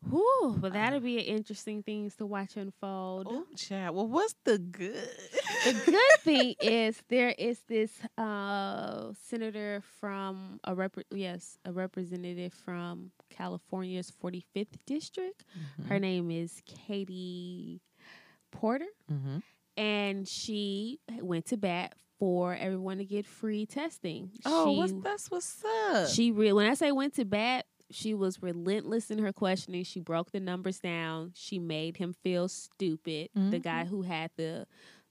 Whew, but that'll be an interesting things to watch unfold. Oh, child. Well, what's the good? The good thing is there is this uh, senator from a rep- yes a representative from California's 45th district. Her name is Katie Porter, Mm-hmm. and she went to bat for everyone to get free testing. Oh, she, what's, that's what's up. she re- when I say went to bat, she was relentless in her questioning. She broke the numbers down. She made him feel stupid. The guy who had the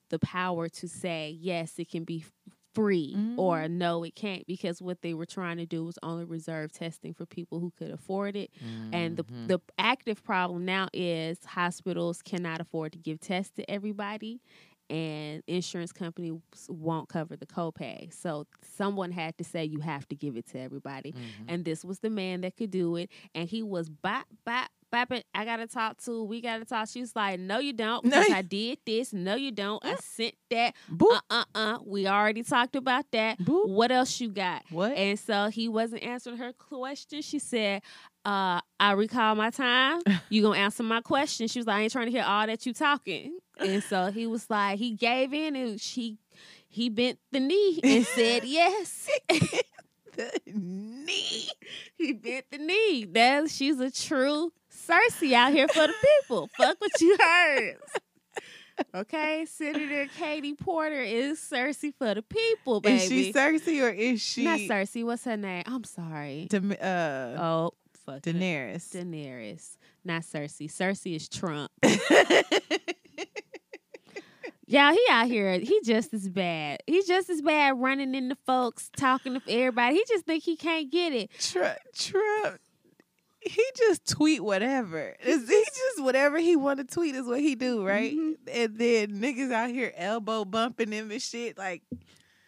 the power to say yes, it can be free or no, it can't because what they were trying to do was only reserve testing for people who could afford it. And the Mm-hmm. the active problem now is hospitals cannot afford to give tests to everybody and insurance companies won't cover the copay. So someone had to say you have to give it to everybody. Mm-hmm. And this was the man that could do it. And he was bop, bop, bopping. I gotta talk to, we gotta talk. She was like, No, you don't, because I did this. No, you don't. I sent that. Uh uh uh. We already talked about that. Boop. What else you got? What? And so he wasn't answering her question. She said, uh, I recall my time. You gonna answer my question. She was like, I ain't trying to hear all that you talking. And so he was like, he gave in and she he bent the knee and said yes. the knee. he bent the knee. That she's a true Cersei out here for the people. Fuck what you heard. Okay, Senator Katie Porter is Cersei for the people, baby. Is she Cersei or is she Not Cersei. What's her name? I'm sorry. Dem- uh, Oh, fuck. it. Daenerys? Daenerys, not Cersei. Cersei is Trump. Yeah, he out here. He just as bad. He just as bad running into folks, talking to everybody. He just think he can't get it. Trump, Trump, he just tweet whatever. It's- he just whatever he want to tweet is what he do, right? Mhm. And then niggas out here elbow bumping him and shit. Like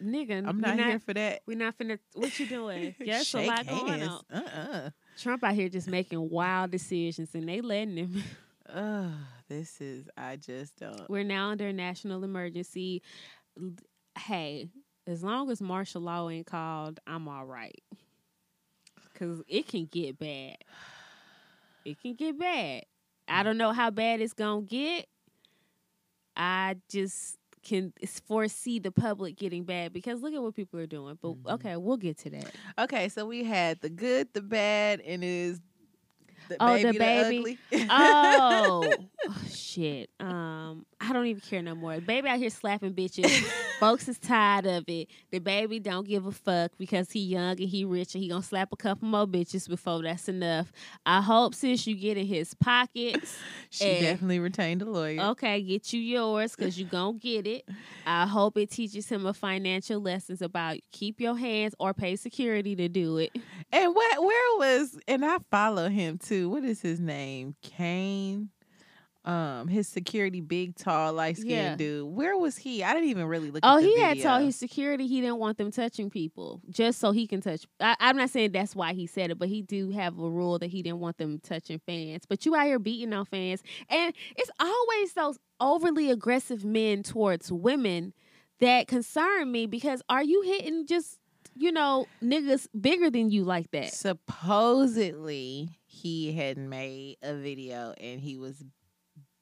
Nigga, I'm we not, here for that. We're not finna. What you doing? Yes, a lot going hands. on. Uh Trump out here just making wild decisions, and they letting him. uh Oh, this is I just don't. We're now under a national emergency. Hey, as long as martial law ain't called, I'm all right. because it can get bad. It can get bad. I don't know how bad it's gonna get. I just can foresee the public getting bad because look at what people are doing. But Mhm. okay, we'll get to that. Okay, so we had the good, the bad, and is the Oh, the baby, baby. ugly. Oh, oh, shit. Um, I don't even care no more. The baby out here slapping bitches. Folks is tired of it. The baby don't give a fuck because he young and he rich and he gonna slap a couple more bitches before that's enough. I hope sis you get in his pockets. she and- definitely retained a lawyer. Okay, get you yours because you gonna get it. I hope it teaches him a financial lessons about keep your hands or pay security to do it. And what? Where was? And I follow him too. What is his name? Kane. Um, his security, big, tall, light skinned Yeah. dude. Where was he? I didn't even really look. Oh, at the he had video. told his security he didn't want them touching people just so he can touch. I, I'm not saying that's why he said it, but he do have a rule that he didn't want them touching fans. But you out here beating on fans, and it's always those overly aggressive men towards women that concern me because are you hitting just you know niggas bigger than you like that? Supposedly, he had made a video and he was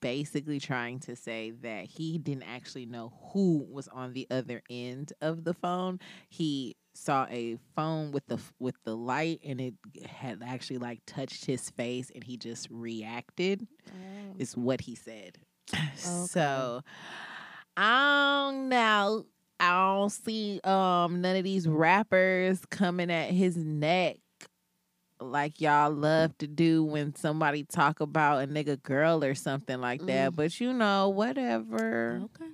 basically trying to say that he didn't actually know who was on the other end of the phone. He saw a phone with the with the light and it had actually like touched his face and he just reacted is what he said. So I don't know. I don't see um none of these rappers coming at his neck like y'all love to do when somebody talk about a nigga girl or something like that. Mm. But you know, whatever. Okay.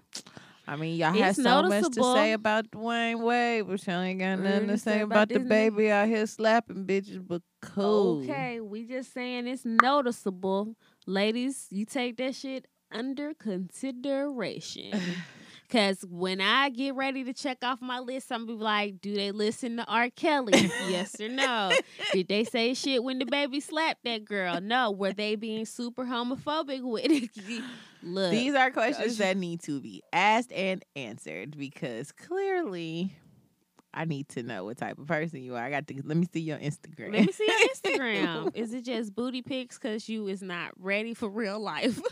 I mean, y'all had It's so much to say about Dwyane Wade, but y'all ain't got nothing to say about, about the nigga. baby out here slapping bitches. But cool. Okay, we just saying it's noticeable. Ladies, you take that shit under consideration. Cause when I get ready to check off my list, some people like, do they listen to R. Kelly? yes or no? Did they say shit when the baby slapped that girl? No. Were they being super homophobic with it? Look. These are questions that need to be asked and answered because clearly I need to know what type of person you are. I got to let me see your Instagram. Let me see your Instagram. is it just booty pics because you is not ready for real life?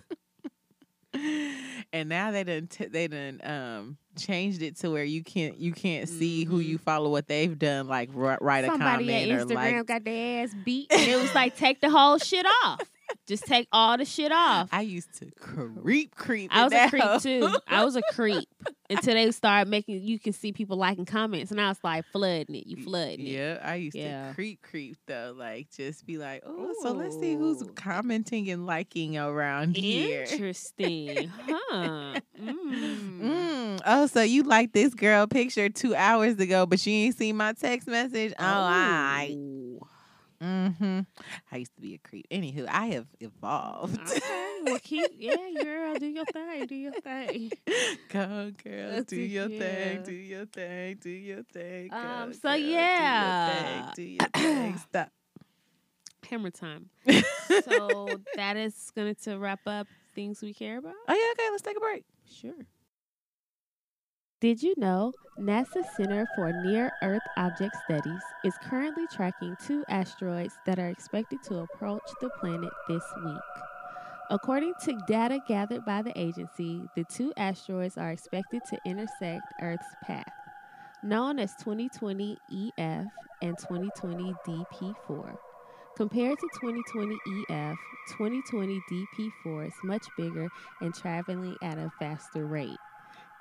and now they done t- they done um changed it to where you can't you can't see who you follow what they've done like ri- write a comment at or Instagram like got their ass beat, and it was like, take the whole shit off. Just take all the shit off. I used to creep creep. I was a creep too. I was a creep until they started making. You can see people liking comments, and I was like, flooding it. You flooding it. Yeah, I used Yeah. to creep creep though, like just be like, oh, so let's see who's commenting and liking around here. Interesting, huh? Mm. Mm. Oh, so you like this girl picture two hours ago, but you ain't seen my text message? Oh, I. Mm-hmm. I used to be a creep. Anywho, I have evolved. Okay, well, keep yeah, girl, do your thing, do your thing. Go, girl, do do- your yeah. thing, do your thing, do your thing. Go, Um, so girl, yeah. do your thing, do your thing. Stop. Hammer time. so that is going to wrap up things we care about. Oh yeah, okay. Let's take a break. Sure. Did you know NASA Center for Near Earth Object Studies is currently tracking two asteroids that are expected to approach the planet this week? According to data gathered by the agency, the two asteroids are expected to intersect Earth's path, known as 2020 EF and 2020 DP4. Compared to 2020 EF, 2020 DP4 is much bigger and traveling at a faster rate.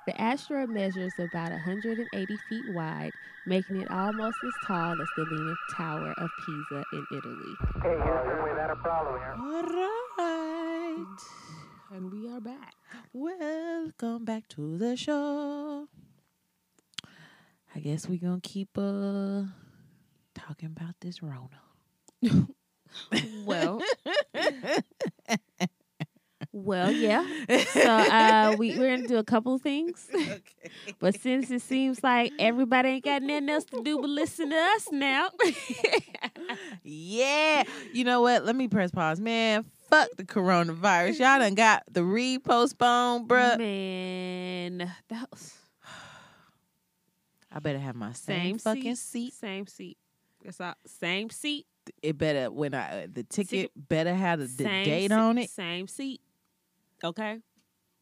The asteroid measures about 180 feet wide, making it almost as tall as the Leaning Tower of Pisa in Italy. Okay, Houston, we've had a problem here. All right. And we are back. Welcome back to the show. I guess we're gonna keep uh talking about this Rona. Well, well, yeah. So uh, we, we're going to do a couple of things. okay. But since it seems like everybody ain't got nothing else to do but listen to us now. Yeah. You know what? Let me press pause. Man, fuck the coronavirus. Y'all done got the re postponed, bruh. Man, that was I better have my same, same fucking seat, seat. Same seat. That's all. Same seat. It better when I uh, the ticket better have the, the date se- on it. Same seat. Okay.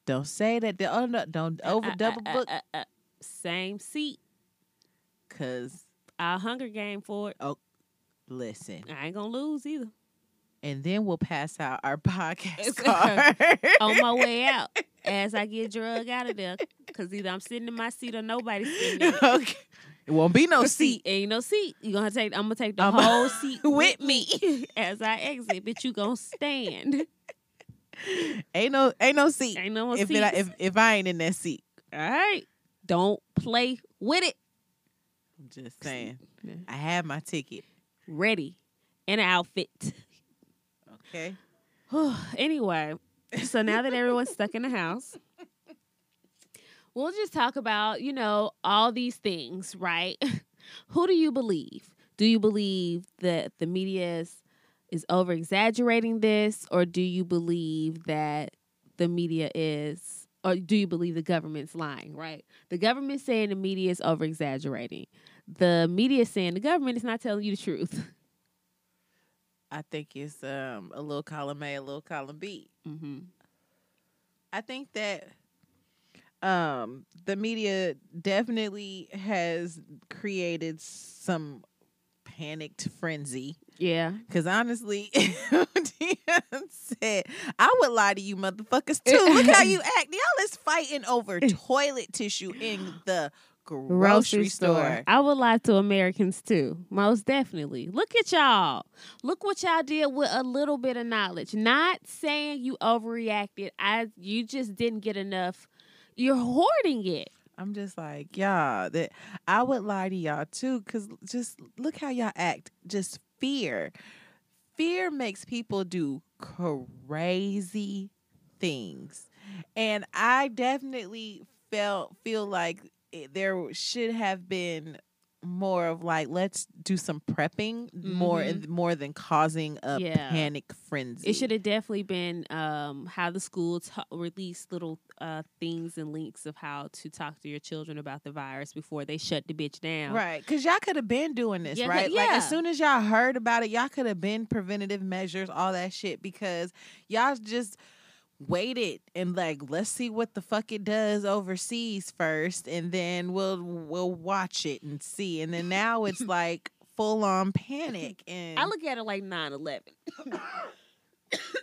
Don't say that. The, no, don't over Uh, uh, double uh, book uh, uh, Same seat. because I'll hunger game for it. Oh, listen, I ain't gonna lose either. and then we'll pass out our podcast card On my way out, as I get drug out of there, because either I'm sitting in my seat or nobody's sitting in it. okay, it won't be no seat. seat. Ain't no seat. You gonna take I'm gonna take the I'ma- whole seat with with me as I exit, but you gonna stand. Ain't no, ain't no seat. Ain't no if, it, if if I ain't in that seat, All right. Don't play with it. I'm just saying. Yeah. I have my ticket. Ready. In an outfit. Okay. anyway, so now that everyone's stuck in the house, we'll just talk about, you know, all these things, right? Who do you believe? Do you believe that the media is, over exaggerating this, or do you believe that the media is, or do you believe the government's lying, right? The government's saying the media is over exaggerating. The media is saying the government is not telling you the truth. I think it's um a little column A, a little column B. Mm-hmm. I think that um the media definitely has created some panicked frenzy Yeah. because honestly said i would lie to you motherfuckers too look how you act y'all is fighting over toilet tissue in the grocery, store. I would lie to Americans too, most definitely. Look at y'all. Look what y'all did with a little bit of knowledge. Not saying you overreacted. I you just didn't get enough. You're hoarding it. I'm just like y'all that i would lie to y'all too because just look how y'all act just fear. Fear makes people do crazy things. And i definitely felt feel like it, there should have been more of like let's do some prepping more and more than causing a Yeah. panic frenzy It should have definitely been um, how the school ta- released little uh, things and links of how to talk to your children about the virus before they shut the bitch down. Right, because y'all could have been doing this, Yeah, right? Like as soon as y'all heard about it, y'all could have been preventative measures, all that shit, because y'all just waited and like let's see what the fuck it does overseas first, and then we'll we'll watch it and see. And then now it's like full on panic and I look at it like 9 11.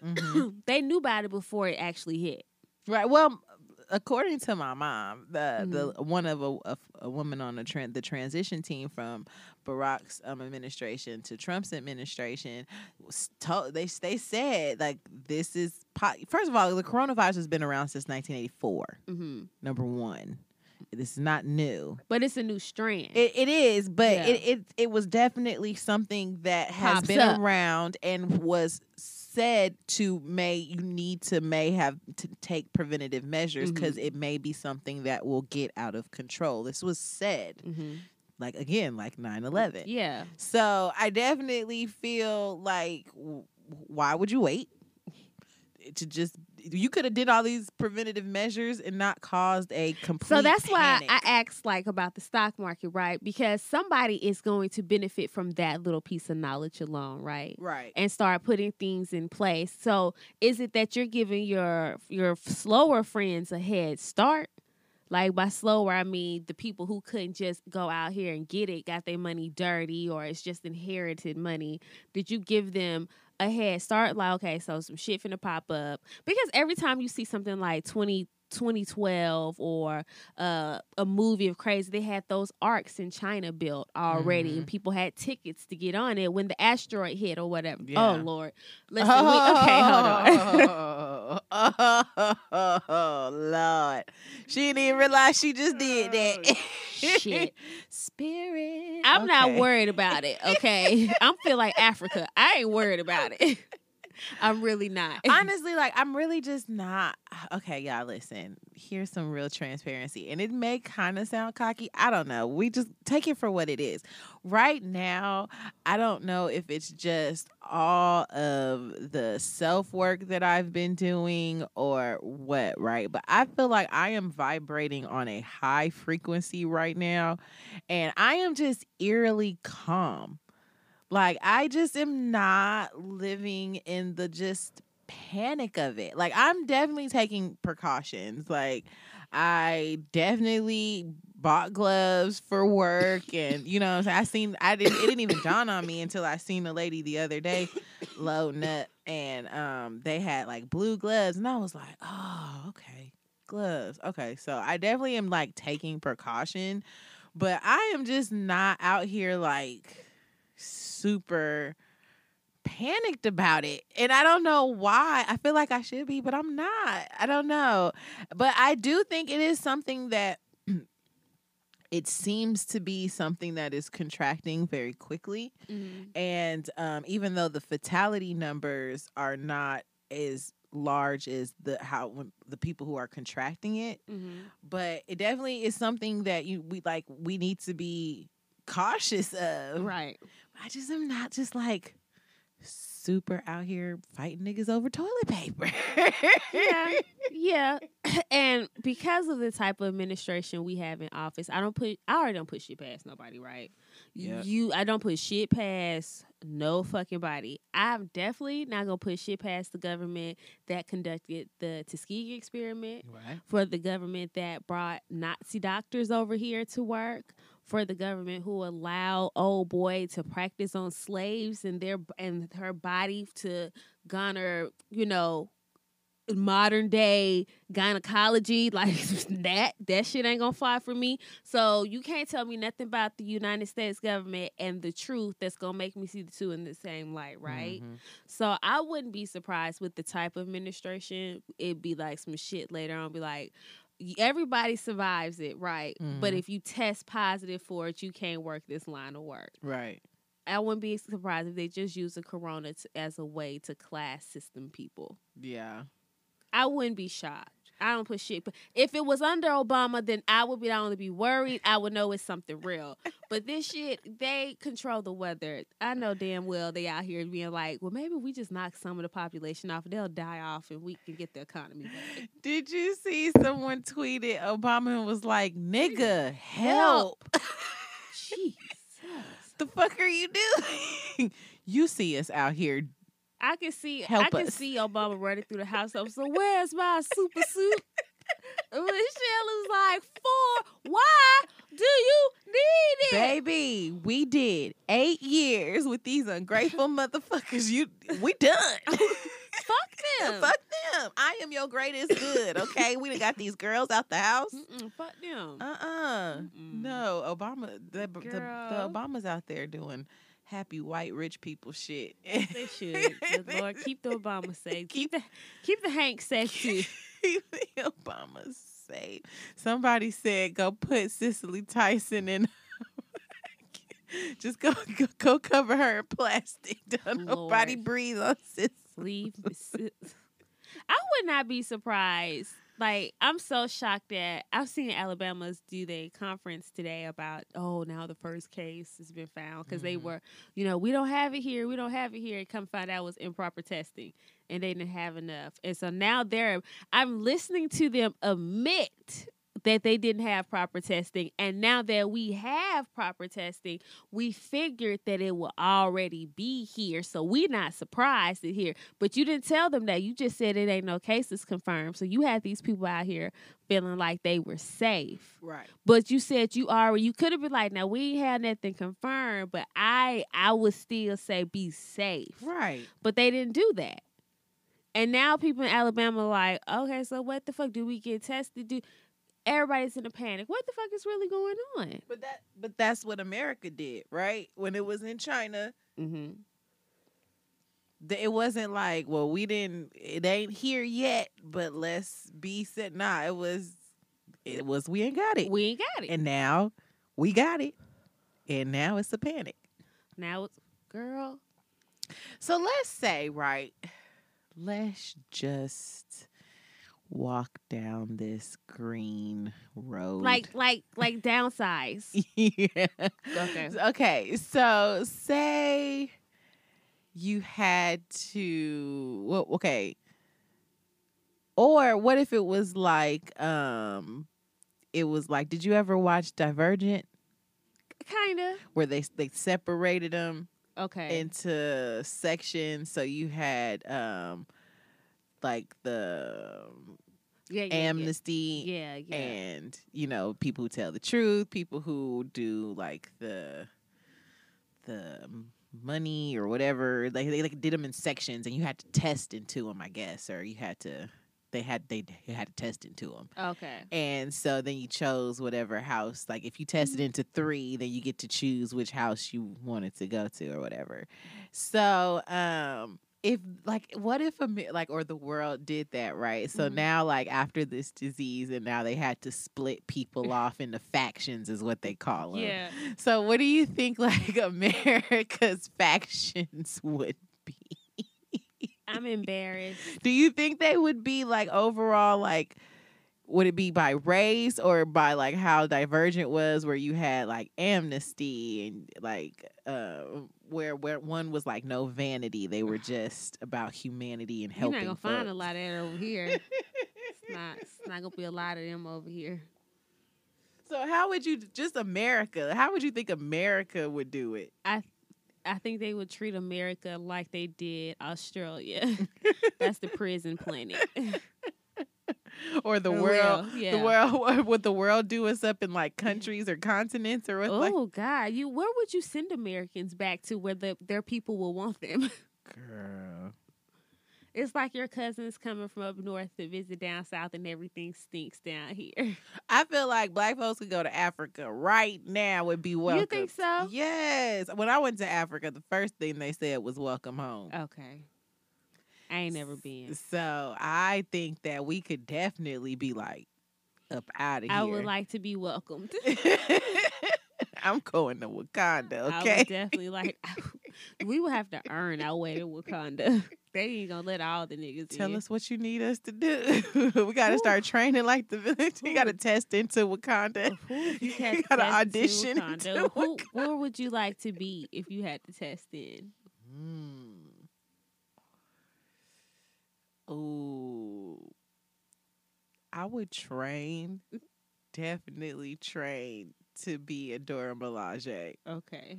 Mhm. they knew about it before it actually hit. right. Well, according to my mom, the Mm-hmm. the one of a, a, a woman on the tran the transition team from Barack's um, administration to Trump's administration, was told, they they said like this is po- first of all the coronavirus has been around since 1984. hmm Number one, this is not new. But it's a new strand. It, it is, but Yeah. it, it it was definitely something that has Pops been up. around and was said to may you need to may have to take preventative measures because Mm-hmm. it may be something that will get out of control. This was said hmm like again like 9/11. Yeah. So I definitely feel like w- why would you wait? To just you could have did all these preventative measures and not caused a complete. So that's why. I asked like about the stock market, right? Because somebody is going to benefit from that little piece of knowledge alone, right? right. and start putting things in place. So, is it that you're giving your your slower friends a head start? Like by slower, I mean the people who couldn't just go out here and get it, got their money dirty, or it's just inherited money. Did you give them a head start? Like, okay, so some shit finna pop up. Because every time you see something like 20, 2012 or uh, a movie of crazy, they had those arks in China built already, and people had tickets to get on it when the asteroid hit or whatever. Yeah. Oh Lord, listen, we, okay, hold on. Oh, Lord. She didn't even realize she just did that. shit. Spirit. I'm not worried about it. Okay, I'm feel like Africa. I ain't worried about it. I'm really not. Honestly, like I'm really just not okay, y'all listen. Here's some real transparency. And it may kind of sound cocky. I don't know. We just take it for what it is. Right now, I don't know if it's just all of the self-work that I've been doing or what, right? But I feel like I am vibrating on a high frequency right now, and I am just eerily calm. Like I just am not living in the just panic of it. Like I'm definitely taking precautions. Like I definitely bought gloves for work and you know? I seen I didn't it didn't even dawn on me until I seen a lady the other day loading up and um they had like blue gloves and I was like, "Oh, okay. Gloves. Okay." So I definitely am like taking precaution, but I am just not out here like super panicked about it. And I don't know why. I feel like I should be, but I'm not. I don't know. But I do think it is something that it seems to be something that is contracting very quickly. Mm-hmm. And um, even though the fatality numbers are not as large as the how when the people who are contracting it, Mm-hmm. but it definitely is something that you we like we need to be cautious of. Right. I just am not just like super out here fighting niggas over toilet paper. Yeah. Yeah. and because of the type of administration we have in office, I don't put I already don't put shit past nobody, right? Yeah. You I don't put shit past no fucking body. I'm definitely not gonna put shit past the government that conducted the Tuskegee experiment. Right. for the government that brought Nazi doctors over here to work, for the government who allow old boy to practice on slaves and their and her body to garner, you know, modern day gynecology like that that shit ain't gonna fly for me so you can't tell me nothing about the united states government and the truth that's gonna make me see the two in the same light right Mhm. so I wouldn't be surprised with the type of administration. It'd be like some shit later on. Be like, everybody survives it, right? But Mhm. if you test positive for it, you can't work this line of work. Right. I wouldn't be surprised if they just use the corona t- as a way to class system people. Yeah. I wouldn't be shocked. I don't put shit. But if it was under Obama, then I would be not only be worried. I would know it's something real. But this shit, they control the weather. I know damn well they out here being like, well, maybe we just knock some of the population off. They'll die off, and we can get the economy back. Did you see someone tweeted Obama and was like, nigga, help. Jesus. the fuck are you doing? you see us out here. I can see. Help I can us. see Obama running through the house. So, so where's my super suit? Michelle is like, for why do you need it? Baby, we did eight years with these ungrateful motherfuckers. You we done. Fuck them. Fuck them. I am your greatest good, okay? we done got these girls out the house. Mm-mm, fuck them. Uh-uh. Mm-mm. No, Obama the, the, the Obama's out there doing happy white rich people shit. They should. Good Lord, keep the Obama safe. Keep the keep the Hank safe too. Keep the Obama safe. Somebody said go put Cicely Tyson in just go, go go cover her in plastic. Don't nobody breathe on Cicely. Leave. I would not be surprised. Like I'm so shocked that I've seen Alabama's do their conference today about oh now the first case has been found because they Mhm. were you know we don't have it here we don't have it here and come find out it was improper testing and they didn't have enough and so now they're I'm listening to them admit that they didn't have proper testing. And now that we have proper testing we figured that it will already be here. So we're not surprised it here. But you didn't tell them that. You just said it ain't no cases confirmed. So you had these people out here feeling like they were safe. Right. but you said you already you could have been like now we ain't had nothing confirmed but i i would still say be safe. Right. but they didn't do that. And now people in alabama are like okay so what the fuck? Do we get tested? Do everybody's in a panic what the fuck is really going on But that but that's what America did, right? When it was in China, mm-hmm. th- it wasn't like, well, we didn't it ain't here yet, but let's be set. Nah, it was it was we ain't got it. we ain't got it and now we got it. And now it's a panic. now it's girl So let's say, right, let's just walk down this green road. like like like downsize yeah. Okay. Okay. So say you had to well, okay. Or what if it was like um it was like did you ever watch Divergent kind of where they they separated them Okay. into sections. So you had um like the yeah, yeah, amnesty Yeah, yeah. yeah. and you know people who tell the truth, people who do like the the money or whatever. Like they like did them in sections, and you had to test into them, I guess, or you had to they had they had to test into them. okay. And so then you chose whatever house. Like if you tested into three, then you get to choose which house you wanted to go to or whatever. So um if like what if a like or the world did that right so Mhm. now like after this disease and now they had to split people off into factions is what they call them Yeah. so what do you think like america's factions would be I'm embarrassed. do you think they would be like overall like would it be by race or by like how divergent was where you had like amnesty and like uh where where one was like no vanity they were just about humanity and You're helping not gonna find a lot of that over here. It's not. It's not gonna be a lot of them over here. so how would you just america how would you think america would do it i I think they would treat America like they did Australia. That's the prison planet. or the For world real, yeah. the world would the world do us up in like mm. countries or continents or what like Oh God, you where would you send Americans back to where the, their people will want them? girl It's like your cousins coming from up north to visit down south, and everything stinks down here. I feel like black folks could go to Africa right now would be welcome. You think so? Yes. When I went to Africa, the first thing they said was welcome home. Okay, I ain't never been. So I think that we could definitely be like up out of here. I would like to be welcomed. I'm going to Wakanda, I okay? would definitely like. we would have to earn our way to Wakanda. They ain't gonna let all the niggas Tell in. us what you need us to do. we got to Ooh. start training like the village. We got to test into Wakanda. Who, you You to gotta test to audition Wakanda, who, where would you like to be if you had to test in? Hmm. Ooh. I would train, definitely train to be a Dora Milaje. Okay.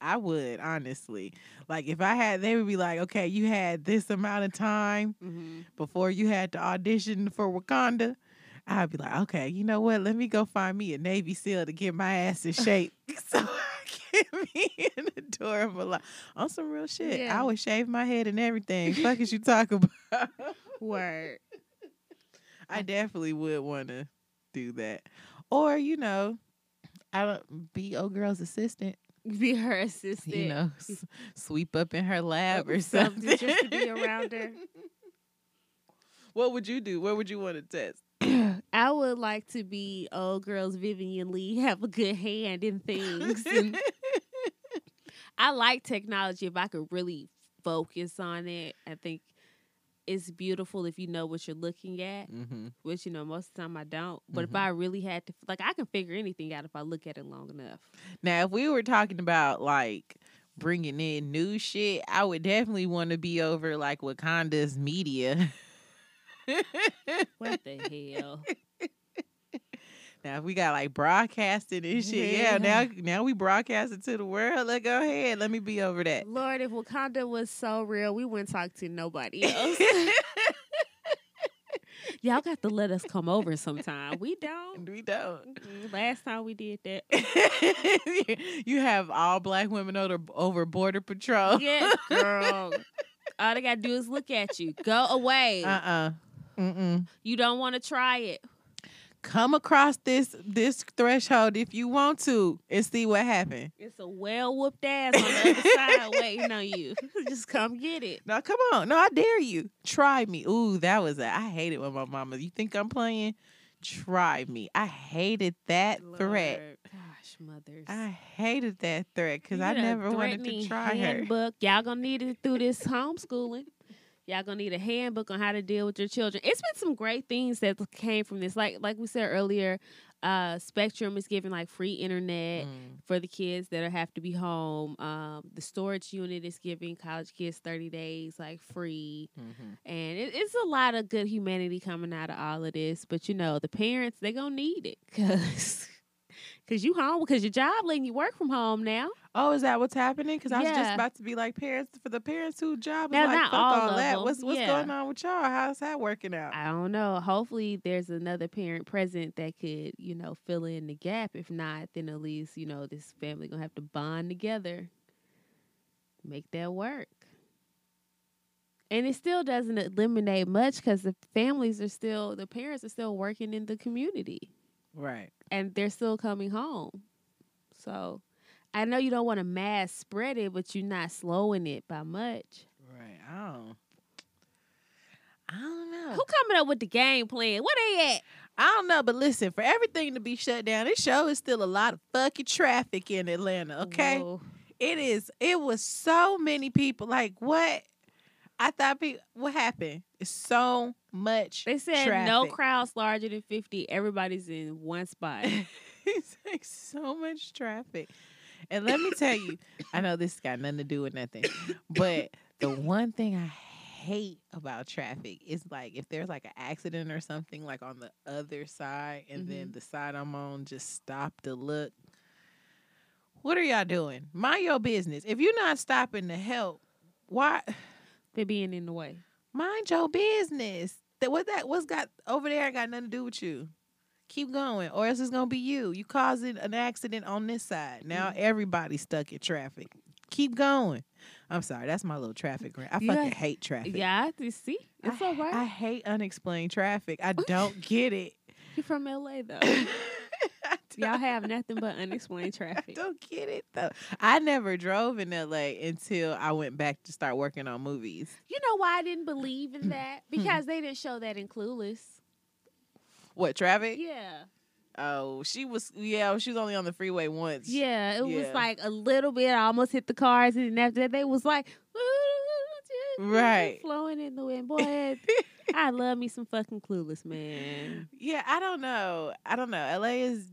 I would, honestly. Like, if I had, they would be like, okay, you had this amount of time Mm-hmm. before you had to audition for Wakanda. I'd be like, okay, you know what? Let me go find me a Navy SEAL to get my ass in shape. so I can be an adorable. On some real shit. Yeah. I would shave my head and everything. Fuck is you talk about? Word. I definitely would want to do that. Or, you know, I don't be old girl's assistant. Be her assistant. You know, s- sweep up in her lab or Something something. just to be around her. What would you do? What would you want to test? I would like to be old girls Vivian Lee, have a good hand in things. I like technology if I could really focus on it. I think it's beautiful if you know what you're looking at, hmm which you know most of the time I don't. But Mhm. if I really had to like I can figure anything out if I look at it long enough. Now, if we were talking about like bringing in new shit, I would definitely want to be over like Wakanda's media. What the hell? now, if we got like broadcasting and shit, yeah. Yeah. Now, now we broadcasting to the world. Let go ahead. Let me be over that. Lord, if Wakanda was so real, we wouldn't talk to nobody else. Y'all got to let us come over sometime. We don't. we don't. Last time we did that. you have all black women over, over border patrol. Yeah, girl. All they gotta do is look at you. Go away. Uh uh Mm-mm. You don't want to try it. Come across this this threshold if you want to and see what happens. It's a well whooped ass on the other side waiting on you. Just come get it. No, come on. No, I dare you. Try me. Ooh, that was a. I hate it when my mama. You think I'm playing? Try me. I hated that threat. Gosh, mothers. I hated that threat because I never wanted to try her. Y'all gonna need it through this homeschooling. Y'all gonna need a handbook on how to deal with your children. It's been some great things that came from this. Like like we said earlier, uh, Spectrum is giving like free internet Mm. for the kids that are, have to be home. Um, the storage unit is giving college kids thirty days like free, Mhm. and it, it's a lot of good humanity coming out of all of this. But you know, the parents they gonna need it because Cause you home because your job letting you work from home now. Oh, is that what's happening? Because I was just about to be like parents for the parents who job is Now, like not fuck all all that. What's what's Yeah. going on with y'all? How's that working out? I don't know. Hopefully, there's another parent present that could, you know, fill in the gap. If not, then at least you know this family gonna have to bond together, make that work. And it still doesn't eliminate much because the families are still, the parents are still working in the community, right. And they're still coming home. So, I know you don't want to mass spread it, but you're not slowing it by much. Right. I don't. I don't know. Who coming up with the game plan? What they at? I don't know, but listen, for everything to be shut down, this show is still a lot of fucking traffic in Atlanta. Okay. Whoa. It is. It was so many people. Like what? I thought people. What happened? It's so much. They said no crowds larger than 50. Everybody's in one spot. it's like so much traffic. And let me tell you, I know this got nothing to do with nothing, but the one thing I hate about traffic is like if there's like an accident or something like on the other side and then mm-hmm. the side I'm on just stop to look. What are y'all doing? Mind your business. If you're not stopping to help, why they being in the way. mind your business? That what that what's got over there got nothing to do with you. Keep going, or else it's gonna be you. You causing an accident on this side. Now mm. everybody's stuck in traffic. Keep going. I'm sorry, that's my little traffic rant. I fucking hate traffic. Yeah, I see. It's I, all right. I hate unexplained traffic. I don't get it. You're from LA though. I Y'all have nothing but unexplained I traffic. don't get it though. I never drove in LA until I went back to start working on movies. You know why I didn't believe in mm-hmm. that? Because they didn't show that in Clueless. What traffic? Yeah. Oh, she was yeah, she was only on the freeway once. Yeah. It was like a little bit. I almost hit the cars, and then after that, they was like, Right. flowing in the wind. Boy, I love me some fucking Clueless, man. Yeah, I don't know. I don't know. LA is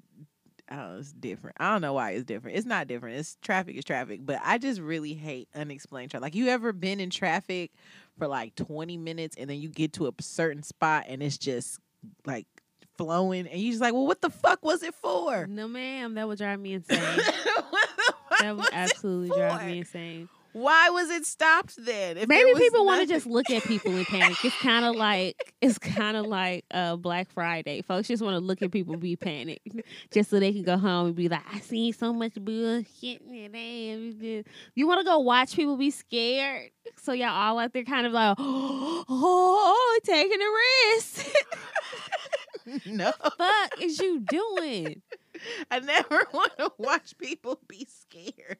I don't know, it's different. I don't know why it's different. It's not different. It's traffic is traffic, but I just really hate unexplained traffic. Like you ever been in traffic for like 20 minutes and then you get to a certain spot and it's just like flowing and you just like, "Well, what the fuck was it for?" No, ma'am, that would drive me insane. what the fuck That would absolutely drive me insane. Why was it stopped then? If Maybe people want to just look at people in panic. It's kind of like it's kind of like uh, Black Friday. Folks just want to look at people be panicked, just so they can go home and be like, "I seen so much bullshit." and damn." You want to go watch people be scared, so y'all all out there kind of like, "Oh, taking a risk." no. Fuck is you doing? I never want to watch people be scared.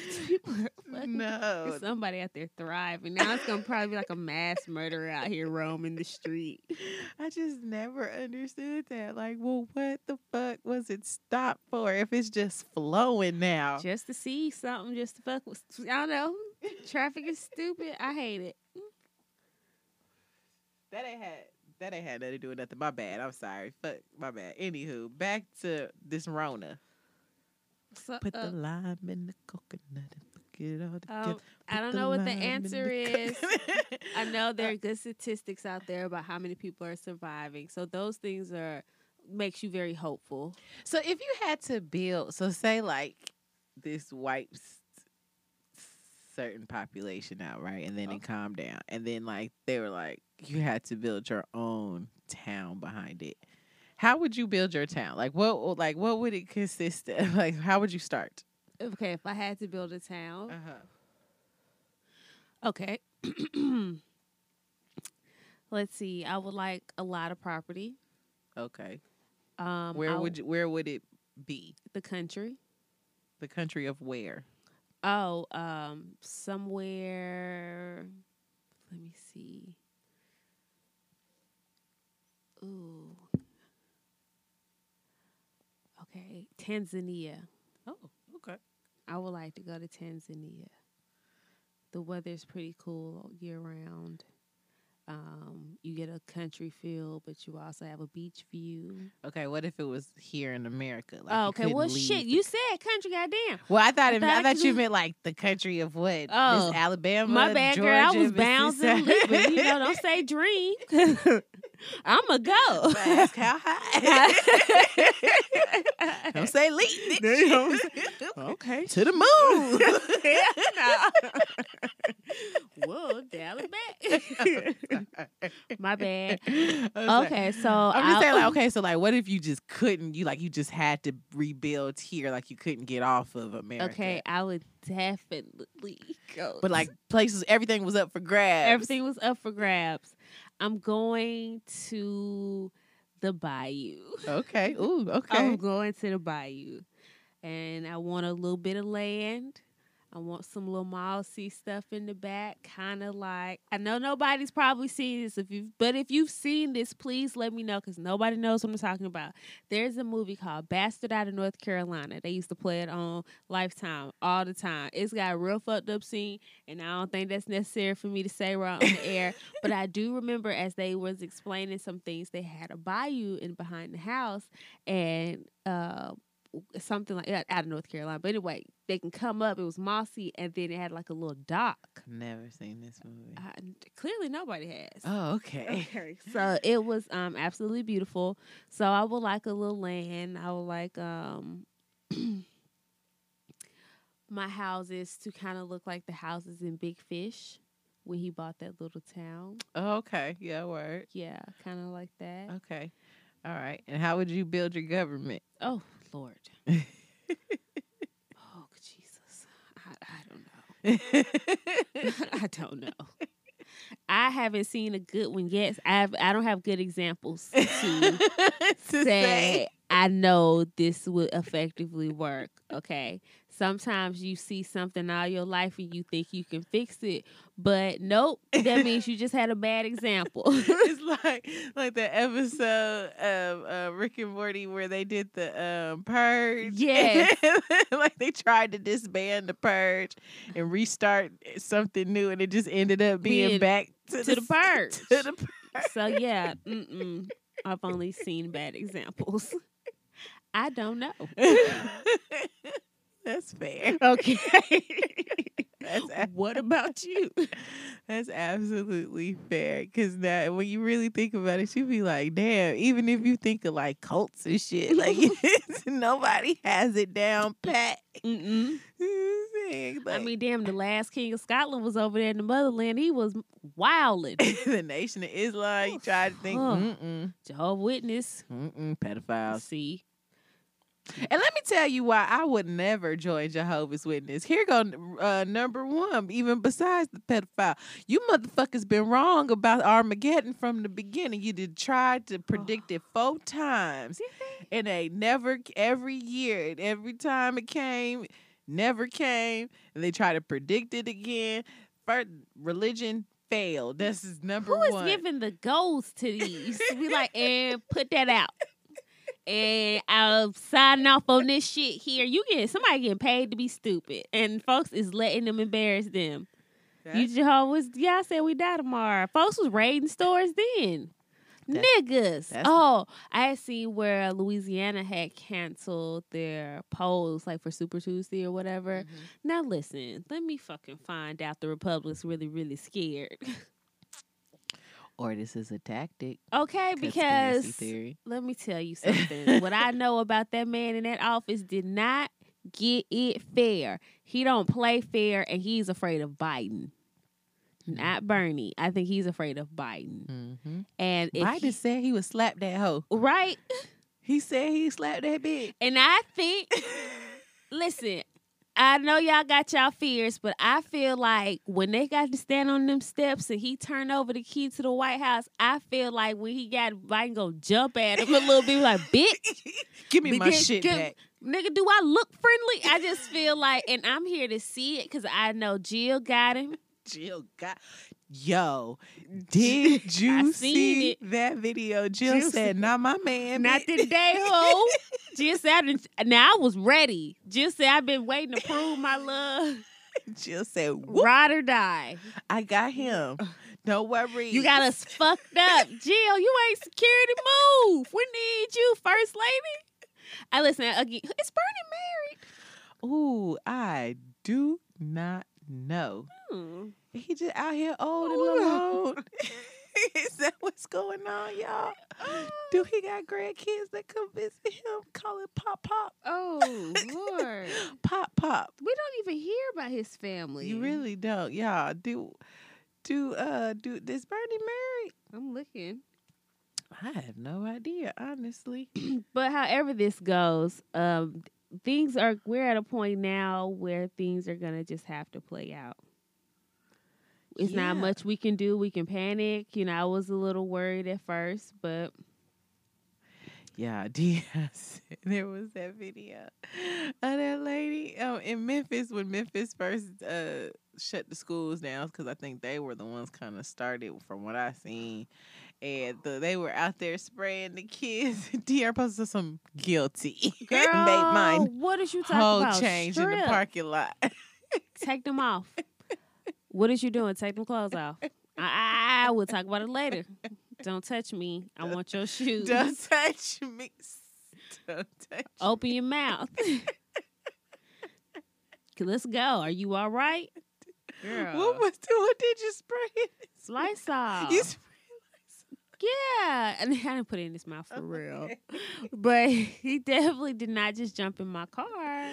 People are No. There's somebody out there thriving. Now it's gonna probably be like a mass murderer out here roaming the street. I just never understood that. Like, well, what the fuck was it stopped for if it's just flowing now? Just to see something, just to fuck with. I don't know. Traffic is stupid. I hate it. That ain't had that ain't had nothing to do with nothing. My bad. I'm sorry. Fuck my bad. Anywho, back to this Rona. So, Put uh, the lime in the coconut and forget it all together. um, I don't know what the answer the is. I know there are good statistics out there about how many people are surviving. So those things are makes you very hopeful. So if you had to build, so say like this wipes certain population out, right, and then it calmed down, and then like they were like you had to build your own town behind it. How would you build your town? Like what? Like what would it consist of? Like how would you start? Okay, if I had to build a town, Uh-huh. okay. Let's see. I would like a lot of property. Okay. Um, Where would you, where would it be? the country? The country of where? Oh, um, somewhere. Let me see. Ooh. Okay, Tanzania. Oh, okay. I would like to go to Tanzania. The weather's pretty cool year round. Um, you get a country feel, but you also have a beach view. Okay. What if it was here in America? Like oh, okay. Well, leave shit, you said country, goddamn. Well, I thought it, I thought thought you meant like the country of what? Oh, Miss Alabama. My bad, girl. I was bouncing. You know, don't say dream. I'ma go. Ask how high. Don't say leap. okay. to the moon. Whoa, dial it back. My bad. Okay. Okay, so I'm just I'll- saying, like, okay, so like, what if you just couldn't? You like, you just had to rebuild here, like you couldn't get off of America. Okay, I would definitely go. but like places, everything was up for grabs. everything was up for grabs. I'm going to the bayou. Okay. Ooh. Okay. I'm going to the bayou. And I want a little bit of land. I want some little mossy stuff in the back, kind of like I know nobody's probably seen this. If you, but if you've seen this, please let me know because nobody knows what I'm talking about. There's a movie called Bastard Out of North Carolina. They used to play it on Lifetime all the time. It's got a real fucked up scene, and I don't think that's necessary for me to say right on the air. But I do remember as they was explaining some things, they had a bayou in behind the house, and uh, something like that out of North Carolina. But anyway, they can come up. It was mossy, and then it had like a little dock. Never seen this movie. Uh, clearly, nobody has. Oh, okay. Okay, so it was um absolutely beautiful. So I would like a little land. I would like um my houses to kind of look like the houses in Big Fish when he bought that little town. Oh, okay. Yeah. Word. Yeah, kind of like that. Okay. All right. And how would you build your government? Oh Lord. oh Jesus. I, I don't know. I don't know. I haven't seen a good one yet. I have, I don't have good examples to To say I know this would effectively work. Okay. Sometimes you see something all your life and you think you can fix it, but nope, that means you just had a bad example. it's like like the episode of uh, Rick and Morty where they did the um, purge. Yeah, like they tried to disband the purge and restart something new, and it just ended up being, Being back to, to the purge. To the purge. so yeah, mm-mm, I've only seen bad examples. I don't know. That's fair. Okay. That's what about you? That's absolutely fair. Cause now when you really think about it, you be like, damn, even if you think of like cults and shit, like nobody has it down pat. Mm-mm. I mean, damn, the last king of Scotland was over there in the motherland. He was wilding. the Nation of Islam, you try to think, Huh. Jehovah Witness. mm-mm, pedophiles. See, And let me tell you why I would never join Jehovah's Witness. Here go uh, number one, even besides the pedophile. You motherfuckers been wrong about Armageddon from the beginning. You did try to predict it four times. And they never, every year, and every time it came, never came. And they try to predict it again. First, religion failed. This is number one. who is one. giving the goals to these? We like, and put that out. And I'll sign off on this shit here. You get somebody getting paid to be stupid, and folks is letting them embarrass them. You That's- Jehovah's, yeah, I said we die tomorrow. Folks was raiding stores then. Niggas. that's- Oh, I seen where Louisiana had canceled their polls, like for Super Tuesday or whatever. Mm-hmm. Now listen, let me fucking find out the Republic's really, really scared. or this is a tactic. okay, because theory. let me tell you something. what I know about that man in that office did not get it fair. He don't play fair, and he's afraid of Biden. Not Bernie. I think he's afraid of Biden. Mm-hmm. And Biden he- said he would slap that hoe. right, He said he slapped that bitch. and I think, listen, I know y'all got y'all fears, but I feel like when they got to stand on them steps and he turned over the key to the White House, I feel like when he got Biden go jump at him a little bit, like bitch. Give me my shit give- back. Nigga, do I look friendly? I just feel like, and I'm here to see it because I know Jill got him. Jill got yo. Did you I see it. that video? Jill, Jill said, "Not my man." Not bitch." today, ho. Jill said, I now I was ready. Jill said, I've been waiting to prove my love. Jill said, Whoop, Ride or die. "I got him. Don't worry. You got us fucked up. Jill, you ain't security move. We need you, first lady. I listen again. Is Bernie Ooh, I do not know. Hmm. He just out here old and alone. Is that what's What's going on, y'all? Do he got grandkids that come visit him? Call it Pop Pop. Oh Lord, Pop Pop. we don't even hear about his family. You really don't. Y'all do do uh do is Bernie married? I'm looking. I have no idea, honestly. But however this goes, um, things are we're at a point now where things are gonna just have to play out. It's not much we can do. We can panic. You know, I was a little worried at first, but Yeah, Diaz. There was that video of that lady um, in Memphis when Memphis first uh, shut the schools down because I think they were the ones kind of started from what I seen, and the, they were out there spraying the kids. DR posted some guilty. girl, made mine what did you talk whole about? change in the parking lot. Take them off. what is you doing? Take them clothes off. I, I we'll talk about it later. Don't touch me. I want your shoes. Don't touch me. Don't touch. Open your mouth. Let's go. Are you all right? Girl. What was what did you spray? Lysol. You spray yeah. And I didn't put it in his mouth for real. But he definitely did not just jump in my car.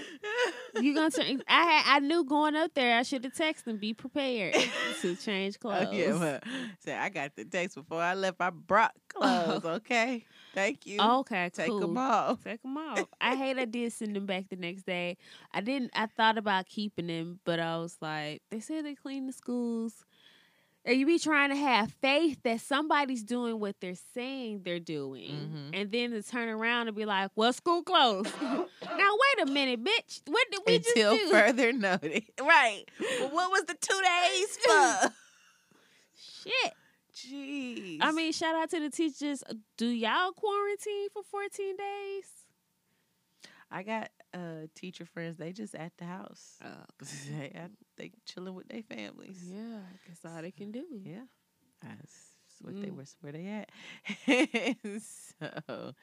You gonna turn I had, I knew going up there I should have texted him, be prepared to change clothes. Oh, yeah, well, say I got the text before I left. I brought clothes. Okay, thank you. okay, Take cool. them off. Take them off. I hate I did send them back the next day. I didn't. I thought about keeping them, but I was like, they said they clean the schools. And you be trying to have faith that somebody's doing what they're saying they're doing, Mhm. and then to turn around and be like, "Well, school closed." now wait a minute, bitch. What did we do? Until just do? further notice. Right. Well, what was the two days for? Shit. Jeez. I mean, shout out to the teachers. Do y'all quarantine for 14 days? I got uh teacher friends. They just at the house. Oh, they they chilling with their families. yeah, that's all they can do. Yeah. That's what they Mm. were where they at. so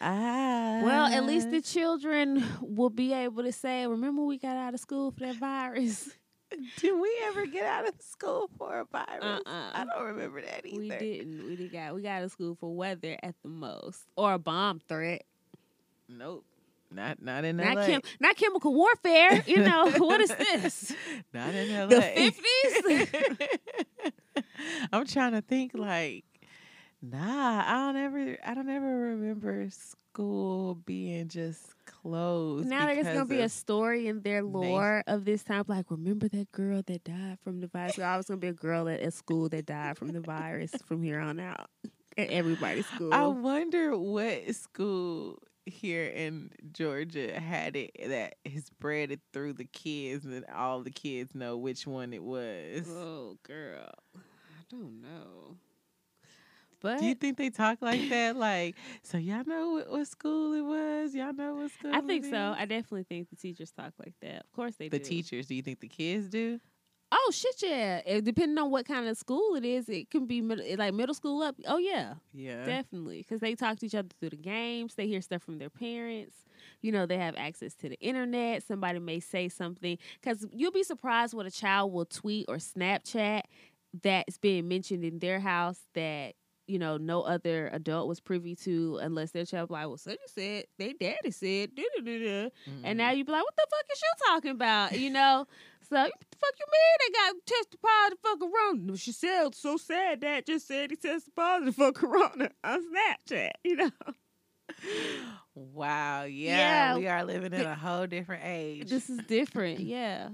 I Well, at least the children will be able to say, "Remember, we got out of school for that virus." Did we ever get out of school for a virus? Uh-uh. I don't remember that either. we didn't. We did got we got out of school for weather at the most, or a bomb threat. Nope. Not not in Not LA. chem- not chemical warfare. You know what is this? not in LA. The 50s? I'm trying to think like nah, I don't ever I don't ever remember school being just closed. now there's gonna be a story in their lore of this time. Like, remember that girl that died from the virus? I was gonna be a girl at, at school that died from the virus from here on out at everybody's school. I wonder what school here in Georgia had it that has spread it through the kids and all the kids know which one it was. Oh, girl. I don't know. But Do you think they talk like that? Like, so y'all know what, what school it was? Y'all know what school I think so. is? I definitely think the teachers talk like that. Of course they the do. teachers. Do you think the kids do? Oh shit, yeah. It, depending on what kind of school it is, it can be mid- eh, like middle school up. Oh yeah, Yeah. definitely. Because they talk to each other through the games. They hear stuff from their parents. You know, they have access to the internet. Somebody may say something. Because you'll be surprised what a child will tweet or Snapchat that's being mentioned in their house that you know no other adult was privy to unless their child like, well, and said, they daddy said, da-da-da-da. And mm-hmm. now you be like, what the fuck is you talking about? You know? So what the fuck you mean they got tested positive for corona? She said so sad that just said he tested positive for corona on Snapchat, you know. Wow. Yeah, Yeah. We are living in a whole different age. This is different, yeah.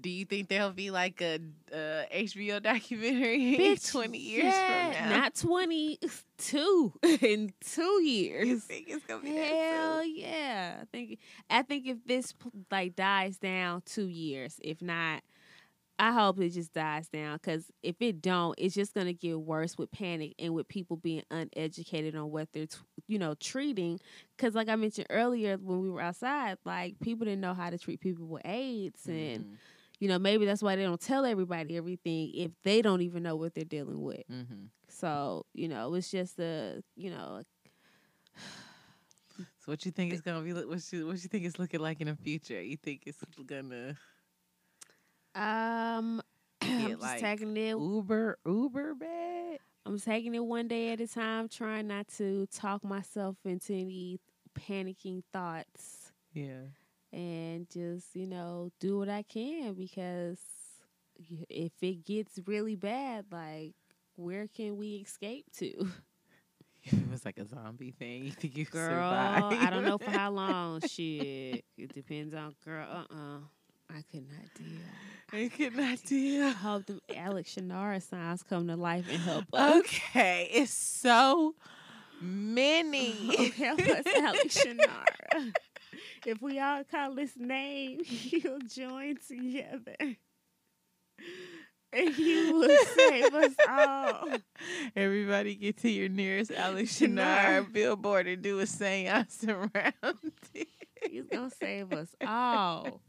Do you think there'll be like a uh, HBO documentary Bitch, 20 years yeah, from now? Not 22 in two years. you think it's gonna be Hell that soon? yeah! I think I think if this like dies down two years, if not, I hope it just dies down. Because if it don't, it's just gonna get worse with panic and with people being uneducated on what they're t- you know treating. Because like I mentioned earlier when we were outside, like people didn't know how to treat people with AIDS, and Mhm, you know maybe that's why they don't tell everybody everything if they don't even know what they're dealing with. mhm. So you know it's just a you know So what you think it's gonna be? What you what you think it's looking like in the future? You think it's gonna Um, I'm just like, tagging it. Uber Uber bad? I'm taking it one day at a time, trying not to talk myself into any panicking thoughts Yeah. and just, you know, do what I can because if it gets really bad, like, where can we escape to? It was like a zombie thing. You think you Girl, survive? I don't know for how long. Shit. It depends on, girl, uh uh I could not deal. I could not deal. I hope the Alex Shunnarah signs come to life and help us. Okay, it's so many. help us, Alex Shunnarah. If we all call his name, you'll join together. And you will save us all. Everybody get to your nearest Alex Shunnarah. Billboard and do a seance around it. He's gonna save us all.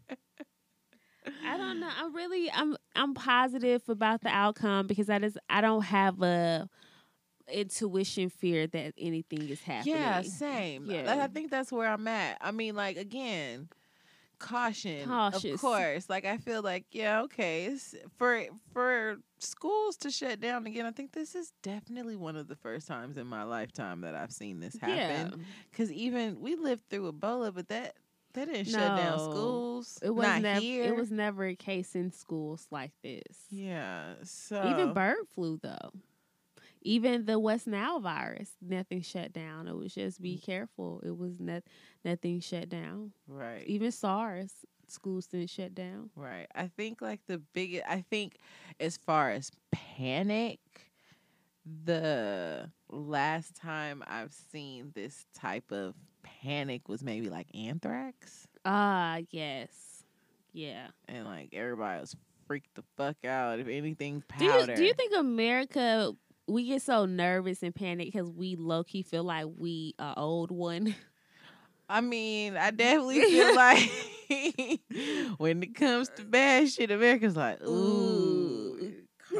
I don't know. I'm really I'm I'm positive about the outcome because I just I don't have a intuition fear that anything is happening. Yeah, same. Yeah. Like, I think that's where I'm at. I mean, like again, caution, Cautious. of course. Like I feel like, yeah, okay, it's for for schools to shut down again. I think this is definitely one of the first times in my lifetime that I've seen this Yeah. happen. Because even we lived through Ebola, but that that didn't shut down schools. It was Not never here. it was never a case in schools like this. Yeah. So Even bird flu though. Even the West Nile virus, nothing shut down. It was just Mm. be careful. It was not nothing shut down. right. Even SARS, schools didn't shut down. Right. I think like the biggest I think as far as panic, the last time I've seen this type of panic was maybe like anthrax. Ah, yes. Yeah. And like everybody was freaked the fuck out if anything Do you, powder. do you think America we get so nervous and panic because we low key feel like we are old one? I mean, I definitely feel like when it comes to bad shit, America's like, ooh,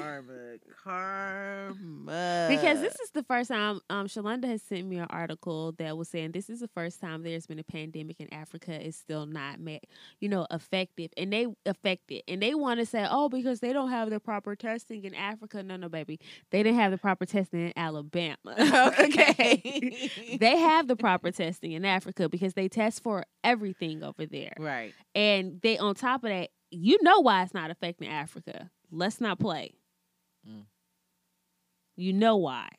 karma, karma. Because this is the first time um Shalonda has sent me an article that was saying this is the first time there's been a pandemic in Africa. Is still not met, you know, effective. And they affected and they want to say oh because they don't have the proper testing in Africa. No no baby. They didn't have the proper testing in Alabama. Okay. they have the proper testing in Africa because they test for everything over there. Right. and they on top of that you know why it's not affecting Africa. Let's not play Mm. you know why.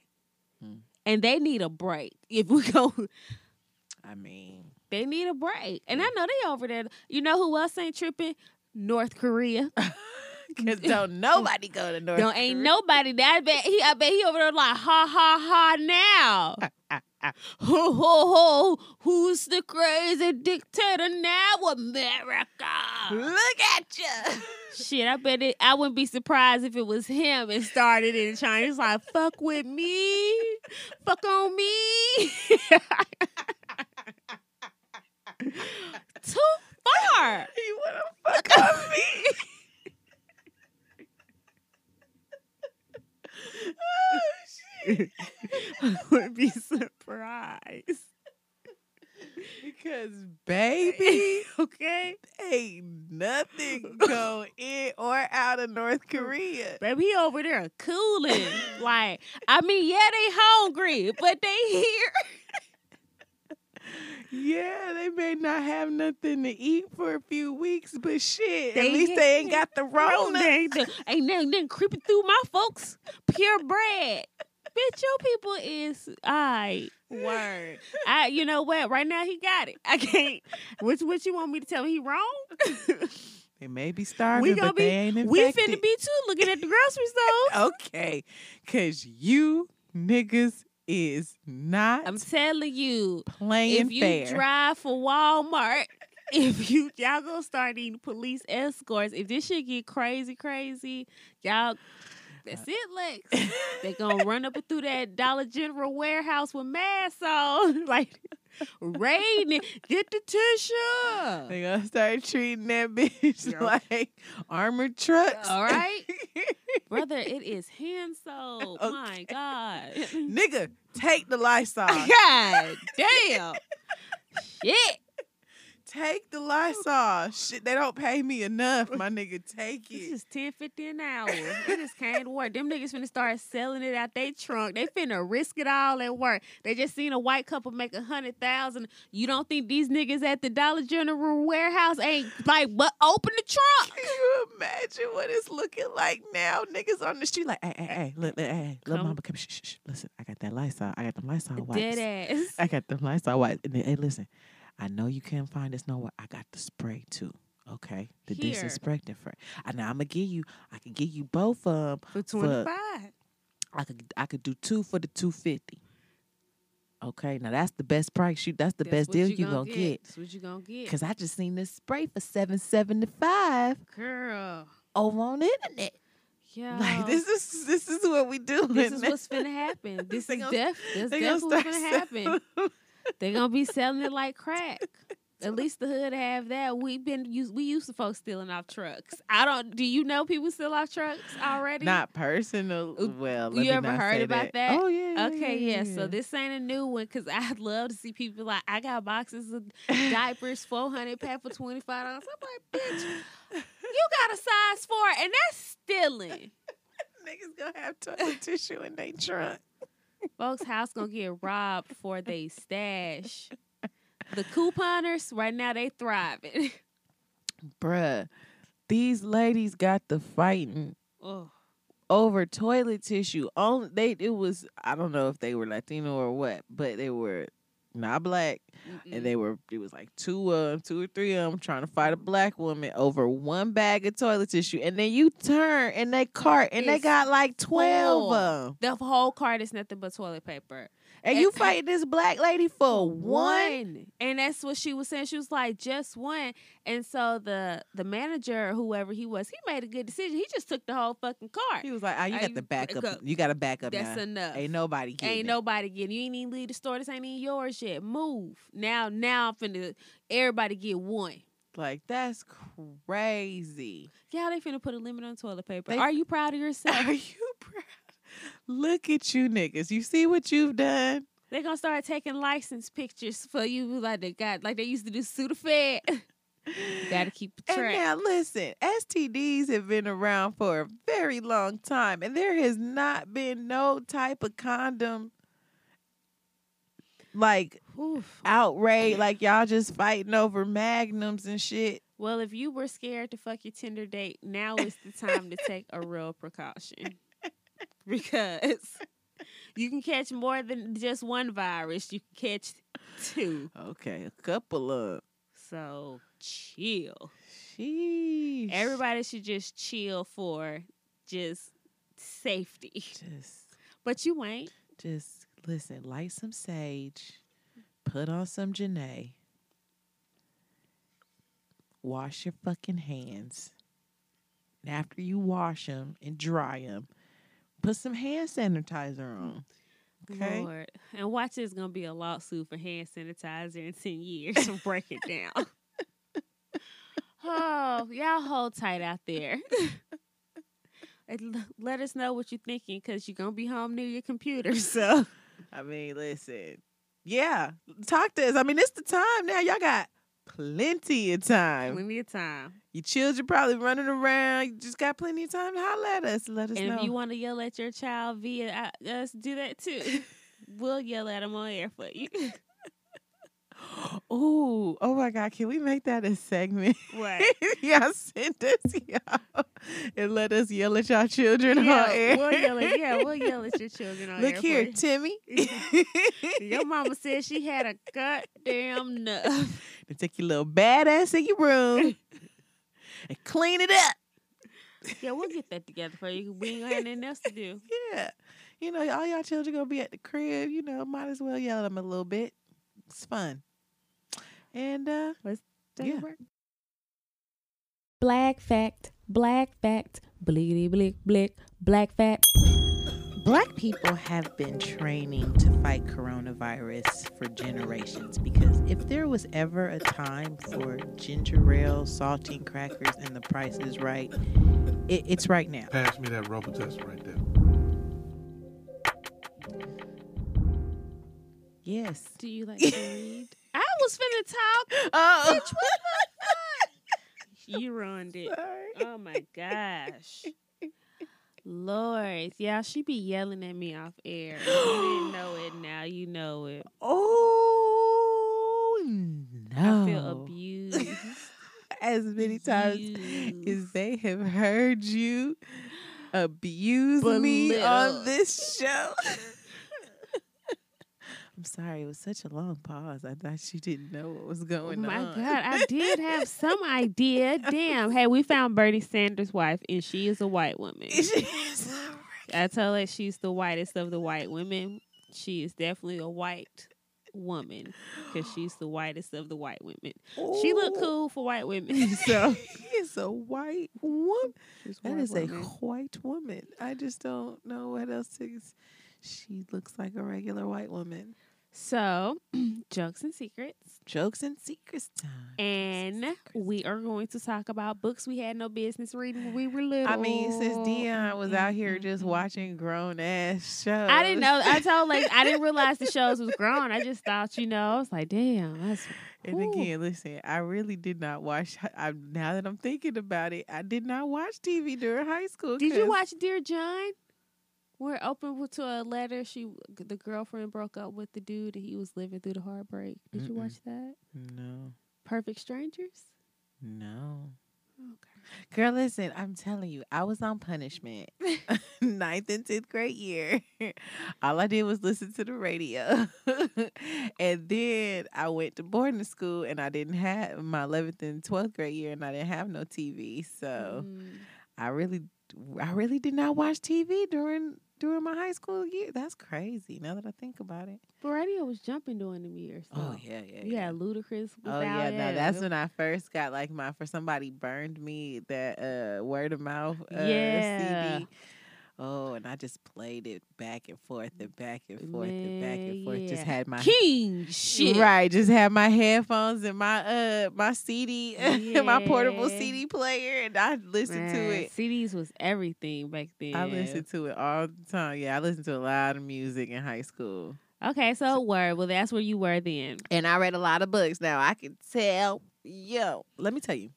Mm. and they need a break. If we go I mean, they need a break. And i know they over there. You know who else ain't tripping? North korea. Because don't nobody go to North don't ain't nobody. That I bet he I bet he over there like ha ha ha now. ho ho ho who's the crazy dictator now? America. Look at you. Shit, I bet it I wouldn't be surprised if it was him and started in China. It's like fuck with me. Fuck on me. Too far. You want to fuck on me? I wouldn't be surprised. Because, baby, Okay? ain't nothing go in or out of North Korea. Baby, over there cooling. like, I mean, yeah, they hungry, but they here. Yeah, they may not have nothing to eat for a few weeks, but shit, They at least they ain't got the Rona. ain't, ain't nothing creeping through my folks. Pure bread. Bitch, your people is I word. I you know what? Right now he got it. I can't. Which what you want me to tell me he wrong? They may be starving, we gonna but be they ain't infected. we finna be too looking at the grocery store. okay, cause you niggas is not I'm telling you, playing if you fair. drive for Walmart, if you y'all gonna start needing police escorts, if this shit get crazy, crazy, y'all. That's it, Lex. they gonna run up and through that Dollar General warehouse with masks on, like raiding. Get the tissue. they gonna start treating that bitch like armored trucks. All right. Brother, it is hand soap. My God. Nigga, take the Lysol. God damn. Shit. Take the Lysol. Shit, they don't pay me enough, my nigga. Take it. It's it. just ten fifty an hour. It just came to work. Them niggas finna start selling it out they trunk. They finna risk it all at work. They just seen a white couple make a hundred thousand. You don't think these niggas at the Dollar General warehouse ain't like, but open the trunk? Can you imagine what it's looking like now? Niggas on the street like, hey, hey, hey, look, look, hey, little mama, come, shh, shh, shh. Listen, I got that Lysol. I got them Lysol wipes. Dead ass. I got them Lysol wipes. And then, hey, listen, I know you can't find this nowhere. I got the spray too. Okay, the Here. disinfectant for. And now I'm gonna give you. I can give you both of them. For twenty five. I could I could do two for the two fifty. Okay, now that's the best price. You that's the best deal you gonna get. That's what you gonna get. Cause I just seen this spray for seven seventy five Girl. over on the internet. Yeah. Like this is this is what we do. This is what's gonna happen. This is gonna- def that's gonna definitely what's finna happen. They're gonna be selling it like crack. At least the hood have that. We've been used. We used to folks stealing off trucks. I don't. Do you know people steal off trucks already? Not personal. Well, you me ever heard about that? Oh yeah. yeah, Okay, yeah. yeah. So this ain't a new one because I'd love to see people like I got boxes of diapers, four hundred pack for twenty five dollars. I'm like, bitch, you got a size four, and that's stealing. niggas gonna have toilet tissue in their trunk. Folks' house gonna get robbed for they stash. The couponers right now they thriving. Bruh, these ladies got the fighting oh, over toilet tissue. On they it was I don't know if they were Latino or what, but they were not black, and they were it was like two of them, two or three of them trying to fight a black woman over one bag of toilet tissue, and then you turn in they cart and they got like twelve of them, the whole cart is nothing but toilet paper. And And- you fight this black lady for one. and that's what she was saying. She was like, just one. And so the the manager, whoever he was, he made a good decision. He just took the whole fucking cart. He was like, "Ah, you got the backup. back up? You got to back up That's now. enough. Ain't nobody getting Ain't it. nobody getting. You ain't even leave the store. This ain't even yours yet. Move now. Now I'm finna. Everybody get one. Like that's crazy. Yeah, they finna put a limit on toilet paper. They- Are you proud of yourself? Are you proud? Look at you niggas. You see what you've done? They're gonna start taking license pictures for you, like they got, like they used to do Sudafed. Got to keep And track. now listen, STDs have been around for a very long time, and there has not been no type of condom like Oof. outrage, like y'all just fighting over magnums and shit. Well, if you were scared to fuck your Tinder date, now is the time to take a real precaution. Because you can catch more than just one virus. You can catch two. Okay, a couple of So chill. sheesh. Everybody should just chill for just safety. just But you ain't. just listen, light some sage, put on some Jhené, wash your fucking hands. And after you wash them and dry them, put some hand sanitizer on. Okay. Lord. And watch this gonna be a lawsuit for hand sanitizer in ten years. So break it down. oh, y'all hold tight out there. Let us know what you're thinking because you're gonna be home near your computer. So I mean, listen. Yeah, talk to us. I mean, it's the time now. Y'all got plenty of time. plenty of time. Your children probably running around. You just got plenty of time to holler at us. Let us know. And know. if you want to yell at your child via uh, us, do that too. we'll yell at them on air for you. Ooh, oh my God, can we make that a segment? What? y'all send us y'all and let us yell at y'all children yeah, on air. we'll yell at yeah, we'll yell at your children on Look air here. Timmy. Your mama said she had a goddamn nuff. to take your little badass in your room and clean it up. Yeah, we'll get that together for you. We ain't gonna nothing else to do. Yeah. You know, all y'all children gonna be at the crib, you know, might as well yell at them a little bit. It's fun. And uh Take Yeah. a break. Black fact, black fact, bleedy blick blick, black fact. Black people have been training to fight coronavirus for generations because if there was ever a time for ginger ale, saltine crackers, and the price is right, it, it's right now. Pass me that rubber test right there. Yes. Do you like to read? I was finna talk. Oh, Bitch, what the fuck? You ruined it. sorry. Oh my gosh. Lord, yeah, she be yelling at me off air. You didn't know it, now you know it. Oh no! I feel abused. as many times as they have heard you abuse me on this show. I'm sorry, it was such a long pause. I thought you didn't know what was oh going Oh my on. My God, I did have some idea. Damn. Hey, we found Bernie Sanders' wife, and she is a white woman. I tell her she's the whitest of the white women. She is definitely a white woman because she's the whitest of the white women. She look cool for white women, so Is a white woman. she's That is a white woman. I just don't know what else to. She looks like a regular white woman. So, jokes and secrets. Jokes and secrets time. And we are going to talk about books we had no business reading when we were little. I mean, since Dion was out here just Mhm. watching grown ass shows, I didn't know. I told like I didn't realize the shows was grown. I just thought, you know, I was like, damn, that's And again, listen, I really did not watch. I, now that I'm thinking about it, I did not watch TV during high school. Did you watch Dear John? Where open to a letter, she the girlfriend broke up with the dude and he was living through the heartbreak. Did you Mm-mm. watch that? No, Perfect Strangers. no, Okay. girl. Listen, I'm telling you, I was on punishment, ninth and tenth grade year. All I did was listen to the radio, and then I went to boarding school, and I didn't have my eleventh and twelfth grade year, and I didn't have no TV, so. Mm. I really, I really did not watch TV during during my high school year. That's crazy. Now that I think about it. But radio was jumping during them years. Oh though. yeah, yeah. You had Ludacris. Oh yeah, no, that's when I first got like my for somebody burned me that uh word of mouth uh, Yeah. CD. Oh, and I just played it back and forth and back and forth and back and Man, forth. Just had my King shit. right, just had my headphones and my uh my CD, my portable CD player, and I listened to it. CDs was everything back then. I listened to it all the time. Yeah, I listened to a lot of music in high school. Okay, so word. Well, that's where you were then. And I read a lot of books. Now I can tell. Yo, let me tell you.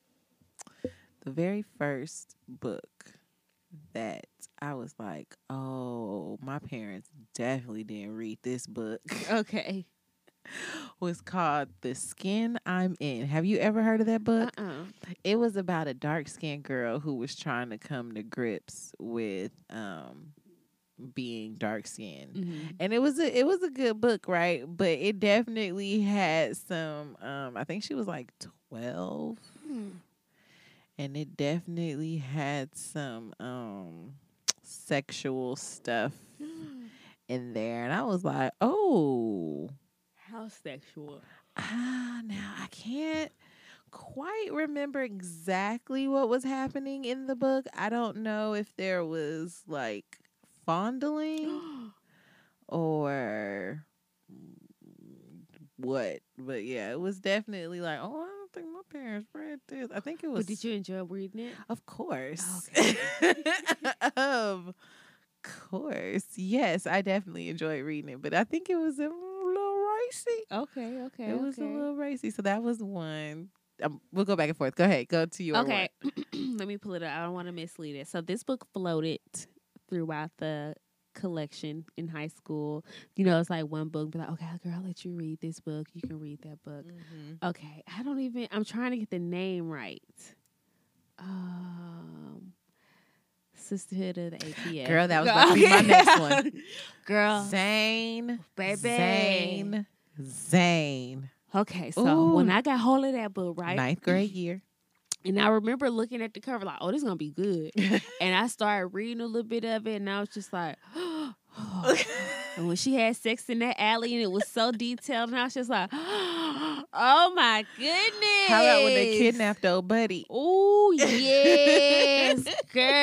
The very first book that I was like, oh, my parents definitely didn't read this book Okay. was called The Skin I'm In. Have you ever heard of that book? Uh-uh. It was about a dark skinned girl who was trying to come to grips with um being dark skinned. Mhm. and it was a it was a good book, right? But it definitely had some. Um, I think she was like twelve, Hmm. and it definitely had some um sexual stuff in there, and I was like, oh, How sexual. ah, now I can't quite remember exactly what was happening in the book. I don't know if there was like fondling or what. But yeah, it was definitely like, oh, don't think my parents read this. I think it was. But did you enjoy reading it? Of course. of course. Yes, I definitely enjoyed reading it, but I think it was a little racy. Okay, okay. it was okay. a little racy. So that was one. Um, we'll go back and forth. Go ahead. Go to your Okay. Let me pull it up. I don't want to mislead it. So this book floated throughout the collection in high school. You know, it's like one book, be like, okay, girl, I'll let you read this book. You can read that book. one. Okay. I don't even I'm trying to get the name right. Um Sisterhood of the APF. Girl, that was about to be my next one. Girl. Zane. Baby. Zane. Zane. Okay, so when I got hold of that book, right? Ninth grade year. And I remember looking at the cover like, oh, this is gonna be good. and I started reading a little bit of it, and I was just like, and when she had sex in that alley, and it was so detailed, and I was just like, oh my goodness. How about when they kidnapped old buddy? Oh yes, girl.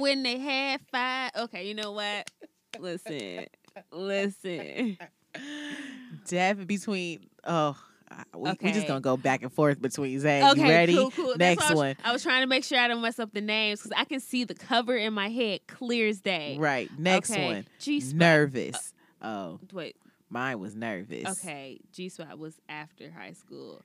When they had five. Okay, you know what? Listen, listen. Dev between oh We, we just gonna go back and forth between Zane. Okay, you ready? cool, cool. Next I was, one. I was trying to make sure I don't mess up the names because I can see the cover in my head clear as day. Right. Next Okay. one. G-spot. Nervous. Oh, Wait. Mine was nervous. Okay, G Spot was after high school.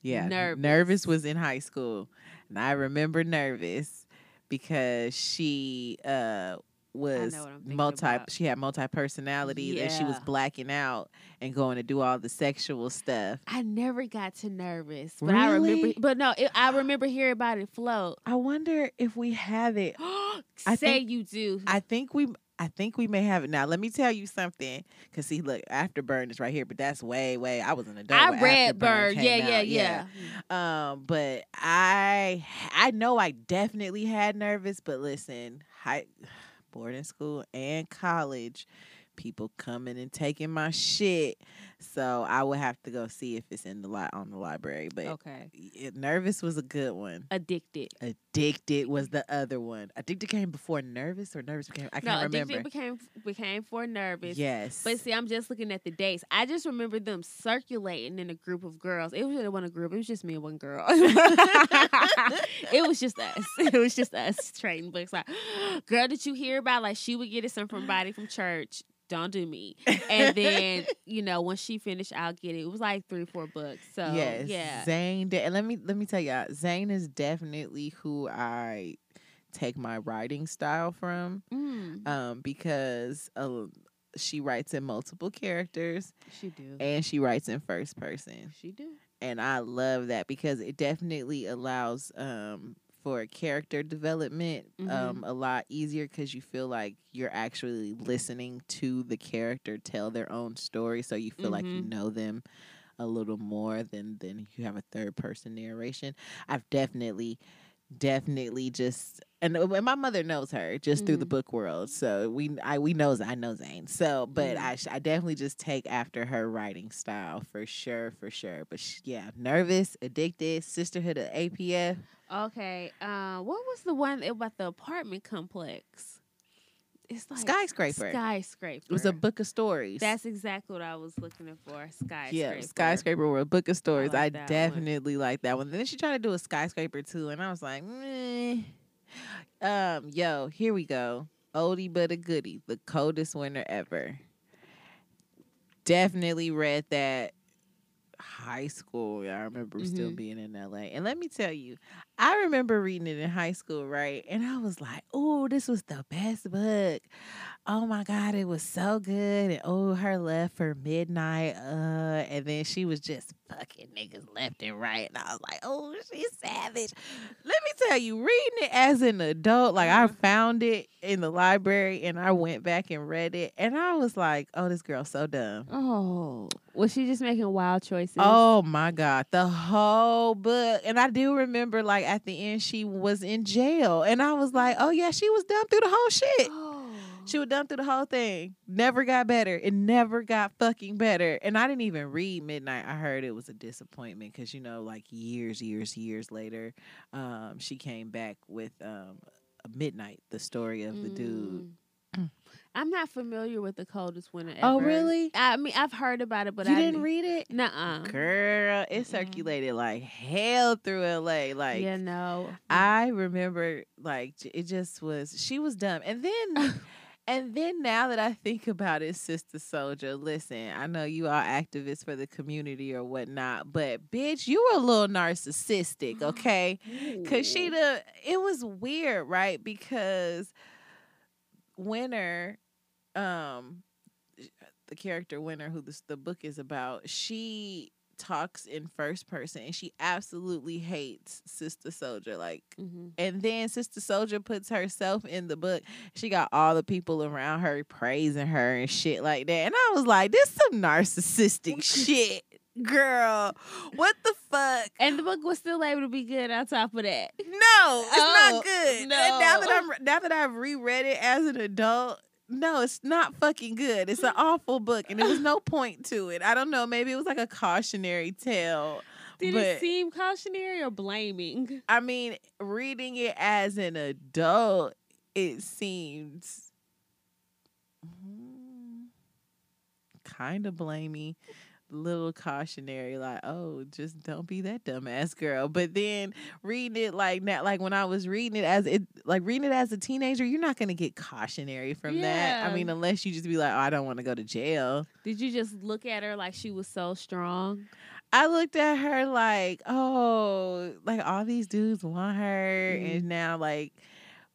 Yeah. Nervous. Nervous was in high school. And I remember nervous because she uh was know what I'm thinking multi about. she had multi personalities and she was blacking out and going to do all the sexual stuff. I never got to nervous, but I remember. But no, it, I remember hearing about it float. I wonder if we have it. I Say think- you do. I think we I think we may have it now. Let me tell you something, because see, look, Afterburn is right here, but that's way, way. I was an adult. I read Burn, Yeah, yeah, out, yeah. Um, but I I know I definitely had nervous, but listen, high boarding school and college, people coming and taking my shit. So I would have to go see if it's in the li- on the library. But Okay. it, nervous was a good one. Addicted. Addicted was the other one. Addicted came before nervous or nervous became I no, can't remember. addicted became became for nervous. yes. But see, I'm just looking at the dates. I just remember them circulating in a group of girls. It was really one a group. It was just me and one girl. it was just us. It was just us trading books. Like, girl, did you hear about? Like, she would get it some from body from church. Don't do me. And then, you know, when she finished, I'll get it. It was like three, four books. So yes, yeah. Zane. De- and let me let me tell y'all, Zane is definitely who I take my writing style from. Mm, Um, because uh, she writes in multiple characters she do. and she writes in first person, She do. and I love that because it definitely allows um for character development Mhm. um a lot easier because you feel like you're actually listening to the character tell their own story, so you feel like you Mhm. know them a little more than than you have a third person narration. I've definitely definitely just and, uh, and my mother knows her just through the Mhm. book world so we I we knows I know Zane so but Mhm. I I definitely just take after her writing style for sure for sure but sh- yeah nervous addicted sisterhood of APF Okay. Uh, what was the one about the apartment complex? It's like skyscraper Skyscraper. it was a book of stories That's exactly what I was looking for. Skyscraper. yeah skyscraper or a book of stories I, like one. definitely like that one then she tried to do a skyscraper too and I was like Meh. Um yo here we go. Oldie but a goodie the coldest winter ever. Definitely read that high school. Yeah, I remember still Mhm. being in LA. And let me tell you, I remember reading it in high school, right? And I was like, oh, this was the best book. Oh my God, it was so good. And oh, her left for midnight. Uh, and then she was just fucking niggas left and right. And I was like, oh, she's savage. Let me tell you, reading it as an adult, like I found it in the library and I went back and read it. And I was like, oh, this girl's so dumb. Oh, was she just making wild choices? Oh my God. The whole book. And I do remember like at the end she was in jail. And I was like, oh yeah, she was dumb through the whole shit. Oh. She was dumb through the whole thing. Never got better. It never got fucking better. And I didn't even read Midnight. I heard it was a disappointment because, you know, like years, years, years later, um, she came back with um, Midnight, the story of the dude. Mm. I'm not familiar with the coldest winter ever. Oh, really? I mean, I've heard about it, but you I didn't read it? Nuh-uh. Girl, it Mm-mm. circulated like hell through LA. Like, yeah, no. I remember like it just was she was dumb. And then and then now that I think about it, Sister Souljah, listen, I know you are activists for the community or whatnot, but bitch, you were a little narcissistic, okay? Cause she the it was weird, right? Because Winter, um the character Winter who this the book is about, she talks in first person and she absolutely hates Sister Souljah. Like Mhm. and then Sister Souljah puts herself in the book. She got all the people around her praising her and shit like that. And I was like, this some narcissistic shit. Girl, what the fuck? And the book was still able to be good on top of that. No, it's Oh, not good. And now that. I'm now that I've reread it as an adult, no, it's not fucking good. It's an awful book, and there was no point to it. I don't know. Maybe it was like a cautionary tale. Did but it seem cautionary or blaming? I mean, reading it as an adult, it seems mm, kind of blamey, little cautionary, like, oh, just don't be that dumbass girl. But then reading it like now, like when I was reading it as it, like reading it as a teenager, you're not gonna get cautionary from that. I mean, unless you just be like, oh, I don't want to go to jail. Did you just look at her like she was so strong? I looked at her like, oh, like all these dudes want her, Mhm. and now like,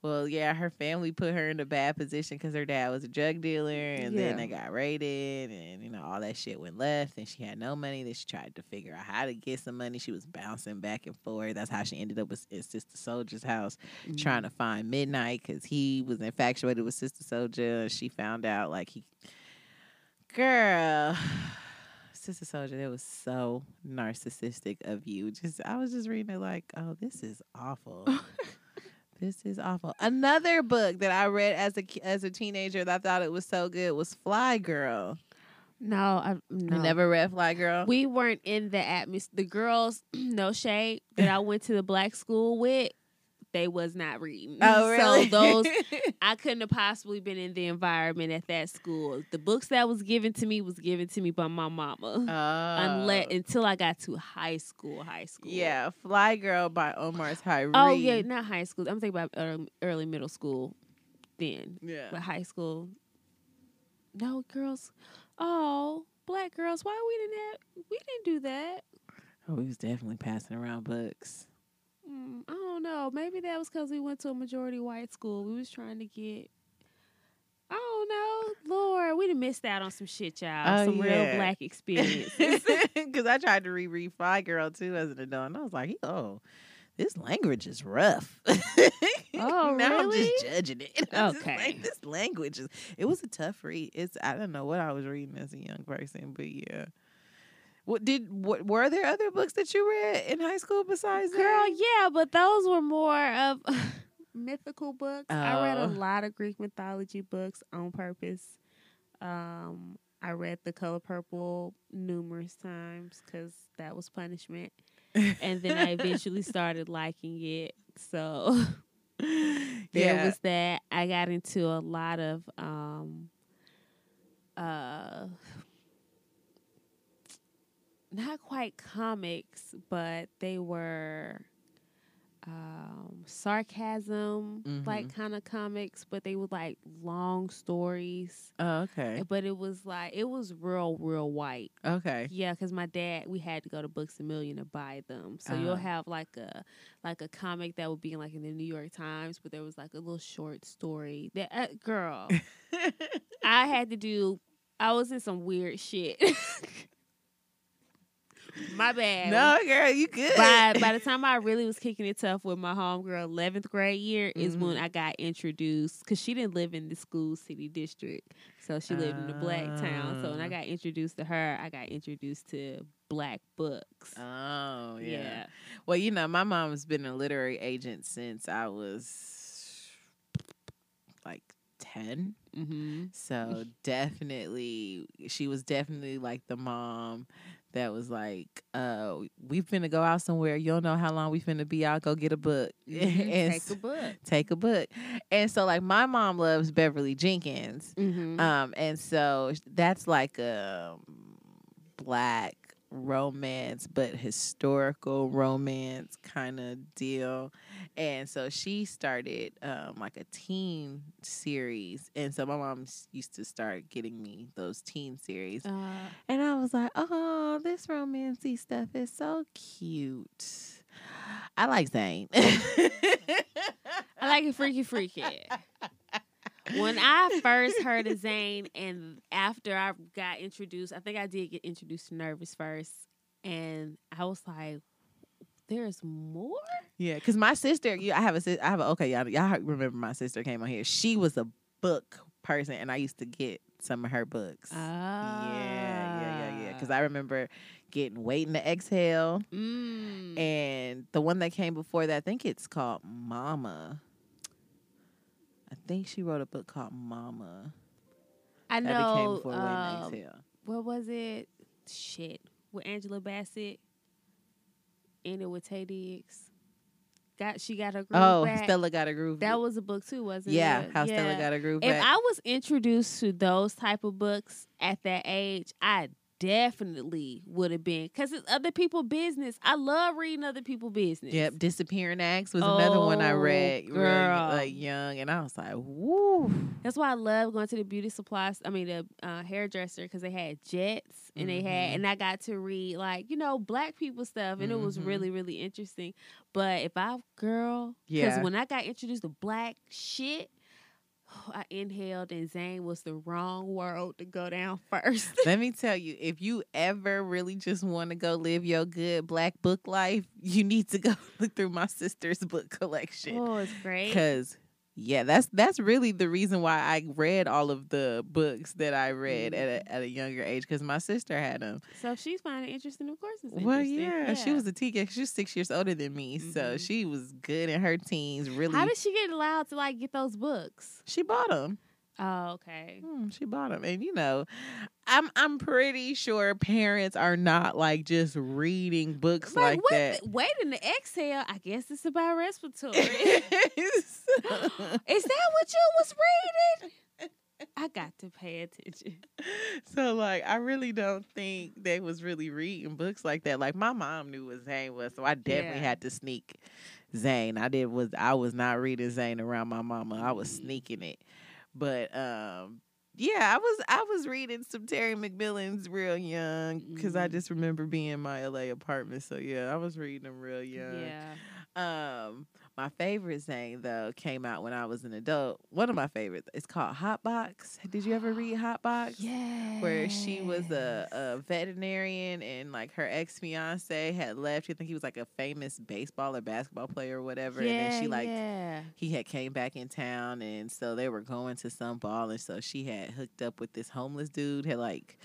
well, yeah, her family put her in a bad position because her dad was a drug dealer, and then they got raided, and you know all that shit went left, and she had no money. Then she tried to figure out how to get some money. She was bouncing back and forth. That's how she ended up with in Sister Souljah's house, mm-hmm. trying to find Midnight because he was infatuated with Sister Souljah, and she found out like he, girl. Sister Souljah, that was so narcissistic of you. Just I was just reading it like, oh, this is awful. this is awful. Another book that I read as a as a teenager that I thought it was so good was Fly Girl. No, I no. Never read Fly Girl? We weren't in the atmosphere. The girls, no shade, that I went to the black school with, they was not reading. oh, really? So those I couldn't have possibly been in the environment at that school. The books that was given to me was given to me by my mama. Oh. Unless until I got to high school, high school. yeah, Fly Girl by Omar Tyree. Oh yeah, not high school. I'm thinking about early, early middle school. Then, yeah. but high school. No girls. Oh, black girls. Why we didn't have? We didn't do that. Oh, we was definitely passing around books. Mm, I don't know. Maybe that was because we went to a majority white school. We was trying to get. I don't know, Lord. We done missed out on some shit, y'all. Oh, some yeah. real black experiences. Because I tried to reread Fly Girl too as an adult, and I was like, oh, this language is rough. Oh, now I'm just judging it. Okay. like, this language is. It was a tough read. It's I don't know what I was reading as a young person, but yeah. What did what were there other books that you read in high school besides Girl, that? yeah, but those were more of mythical books. I read a Oh. lot of Greek mythology books on purpose. Um, I read The Color Purple numerous times because that was punishment. And then I eventually started liking it. So there yeah. was that. I got into a lot of um uh not quite comics, but they were um sarcasm like kind of comics, but they were like long stories. oh, okay. But it was like it was real, real white. Okay. Yeah, because my dad, we had to go to Books a Million to buy them. So Uh-huh. you'll have like a like a comic that would be like in the New York Times, but there was like a little short story. That uh, girl, I had to do. I was in some weird shit. my bad. no, girl, you good. By by the time I really was kicking it tough with my homegirl, eleventh grade year is when Mhm. I got introduced because she didn't live in the school city district, so she lived in the black town. So when I Ah. got introduced to her, I got introduced to black books. Oh yeah. yeah. Well, you know, my mom's been a literary agent since I was like 10. Mm-hmm. So definitely, she was definitely like the mom that was like, uh, we finna go out somewhere. You don't know how long we finna be out. Go get a book. and Take a book. Take a book. And so, like, my mom loves Beverly Jenkins. Mm-hmm. Um, and so that's like a black romance, but historical romance kind of deal. And so she started um, like a teen series. And so my mom used to start getting me those teen series. uh, And I was like, oh, this romancy stuff is so cute. I like Zane. I like it freaky freaky. when I first heard of Zane, and after I got introduced, I think I did get introduced to Nervous first, and I was like, "There's more." Yeah, because my sister, yeah, I have a, sister. I have a, okay, y'all, y'all remember my sister came on here. She was a book person, and I used to get some of her books. Ah, Yeah, yeah, yeah, yeah. Because I remember getting Waiting to Exhale, Mm. and the one that came before that, I think it's called Mama. I think she wrote a book called Mama. I That became know. before um, Exhale. what was it? Shit, with Angela Bassett, And it with Taye Diggs. Got she got her groove Oh, back. Stella got a groove. That was a book too, wasn't yeah, it? Yeah, how Stella got a groove If back. I was introduced to those type of books at that age, I definitely would have been because it's other people business. I love reading other people business. Yep, disappearing acts was another one I Oh, read, girl. like young, and I was like, "Woo!" That's why I love going to the beauty supplies. I mean, the uh, hairdresser because they had jets and they had, Mhm. and I got to read like you know black people stuff, and it was Mhm. really really interesting. But if I girl, because Yeah. when I got introduced to black shit. I inhaled and Zane was the wrong world to go down first. Let me tell you, if you ever really just want to go live your good black book life, you need to go look through my sister's book collection. oh, it's great. Cause yeah, that's that's really the reason why I read all of the books that I read at a, at a younger age. Cause my sister had them. So she's finding interesting. Of course, it's Well, interesting. yeah, she was a teenager. She was six years older than me, so Mhm. she was good in her teens. Really, How did she get allowed to like get those books? she bought them. Oh, okay. Hmm, she bought them, and you know, I'm I'm pretty sure parents are not like just reading books Like, that. the- waiting to exhale. I guess it's about respiratory. Is that what you was reading? I got to pay attention. so like I really don't think they was really reading books like that. Like my mom knew what Zane was, so I definitely Yeah. had to sneak Zane. I did was I was not reading Zane around my mama. I was sneaking it. But um yeah, I was I was reading some Terry McMillan's real young because I Mhm. just remember being in my LA apartment. So yeah, I was reading them real young. Yeah. Um, my favorite Zane though came out when I was an adult. One of my favorites. It's called Hot Box. Did you ever read Hot Box? Yeah. Where she was a, a veterinarian and like her ex fiance had left. You think he was like a famous baseball or basketball player or whatever. Yeah, and then she like yeah. he had came back in town and so they were going to some ball and so she had hooked up with this homeless dude, had like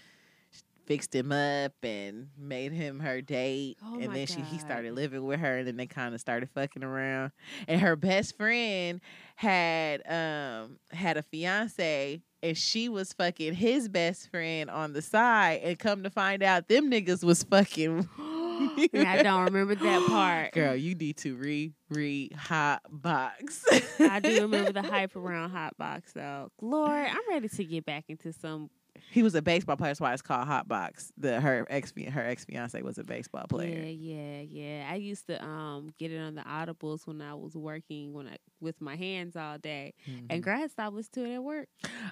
fixed him up and made him her date Oh and then she he started living with her and then they kind of started fucking around and her best friend had um had a fiance and she was fucking his best friend on the side and come to find out them niggas was fucking I don't remember that part. Girl, you need to re read Hot Box. I do remember the hype around Hot Box though. Lord, I'm ready to get back into some. He was a baseball player. That's why it's called Hot Box. The her ex her ex fiance was a baseball player. yeah, yeah. Yeah. I used to um get it on the audibles when I was working when I with my hands all day. And Mhm. grad stopped listening to it at work.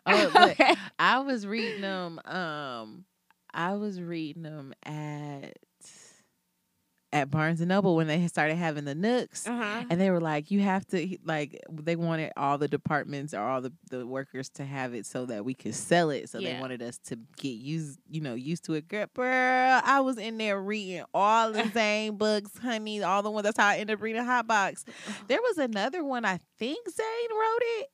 Oh, but Okay. I was reading them. Um, I was reading them at at Barnes and Noble when they started having the Nooks. Uh-huh. And they were like, you have to like they wanted all the departments or all the, the workers to have it so that we could sell it. So they wanted us to get used, you know, used to it. Girl, girl, I was in there reading all the same books, honey, all the ones. That's how I ended up reading Hot Box. There was another one, I think Zane wrote it.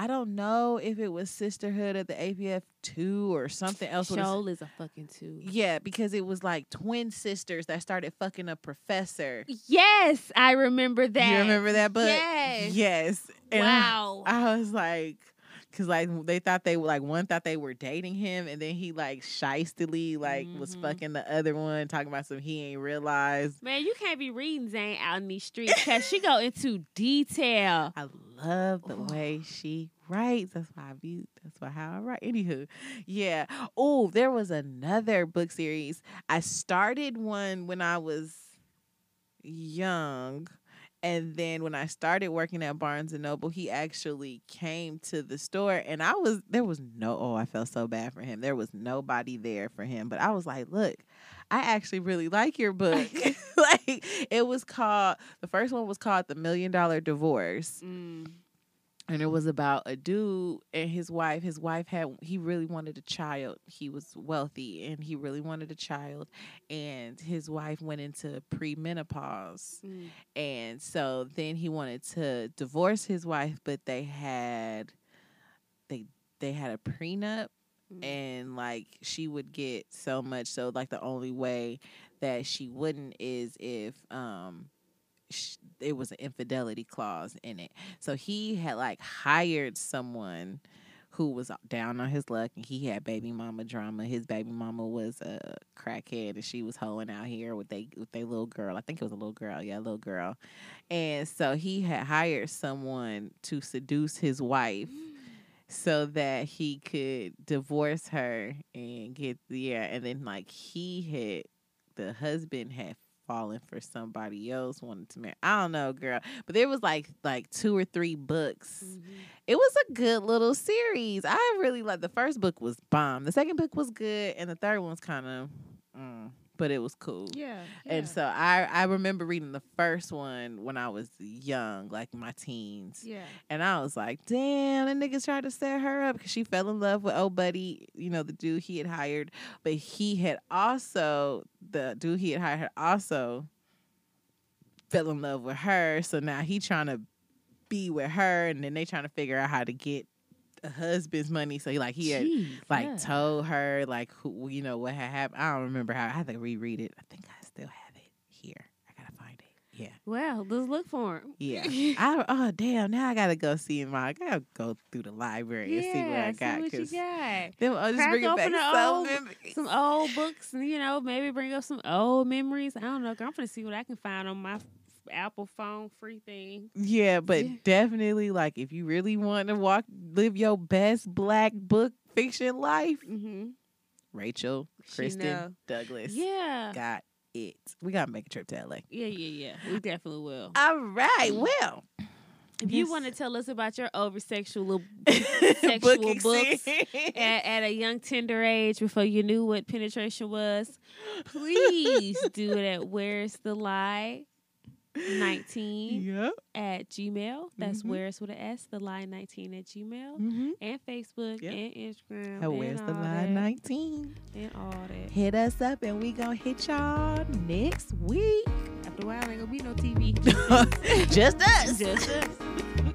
I don't know if it was Sisterhood of the APF two or something else. Shoal is a fucking two. Yeah, because it was like twin sisters that started fucking a professor. Yes, I remember that. You remember that book? Yes. Yes. And I- Wow. I, was like, because like they thought they were like one thought they were dating him, and then he like shystily like was Mhm. fucking the other one, talking about some he ain't realized. Man, you can't be reading Zane out in these streets because she go into detail. I love the Oh. way she writes. That's why I view. That's why how I write. Anywho, yeah. Oh, there was another book series. I started one when I was young. And then when I started working at Barnes and Noble, he actually came to the store and I was there was no oh, I felt so bad for him. There was nobody there for him. But I was like, look, I actually really like your book. like it was called the first one was called The Million Dollar Divorce Mm. And it was about a dude and his wife. His wife had he really wanted a child. He was wealthy and he really wanted a child. And his wife went into premenopause. Mm. and so then he wanted to divorce his wife but they had they they had a prenup Mm. and like she would get so much. So like the only way that she wouldn't is if um sh- it was an infidelity clause in it. So he had like hired someone who was down on his luck and he had baby mama drama. His baby mama was a crackhead and she was hoeing out here with they with their little girl. I think it was a little girl. Yeah a little girl. And so he had hired someone to seduce his wife so that he could divorce her and get yeah, and then like he had the husband had fallen for somebody else wanted to marry. I don't know, girl, but there was like like two or three books. It was a good little series. I really like the first book was bomb. The second book was good, and the third one's kind of, mm, but it was cool. Yeah. And so I I remember reading the first one when I was young, like my teens. yeah. And I was like, damn, the niggas tried to set her up because she fell in love with old buddy, you know, the dude he had hired. But he had also, the dude he had hired had also fell in love with her. So now he trying to be with her. And then they trying to figure out how to get husband's money. So he like, he had Jeez, like yeah. told her like who you know what had happened. I don't remember how I had to reread it. I think I still have it here. I gotta find it. Yeah. Well, let's look for him. Yeah. I oh damn, now I gotta go see my I gotta go through the library and see what I got. what you got. Then I'll oh, just Crack bring it back open the old- memories. Some old books, and you know, maybe bring up some old memories. I don't know. I'm gonna see what I can find on my Apple phone free thing. Yeah, but Yeah. definitely like if you really want to walk live your best black book fiction life, Mm-hmm. Rachel She Kristen know. Douglas Yeah. got it. We gotta make a trip to LA. Yeah, yeah, yeah. We definitely will. All right, well. If you yes. want to tell us about your over sexual sexual books at, at a young tender age before you knew what penetration was, please do it at where's the lie 19 Yep. at gmail. That's Mhm. where's with an S, the lie 19 at gmail. Mm-hmm. And Facebook Yep. and Instagram. Oh, where's and the all line that, 19? And all that. Hit us up and we gonna hit y'all next week. After a while, ain't gonna be no TV. Just us. Just us.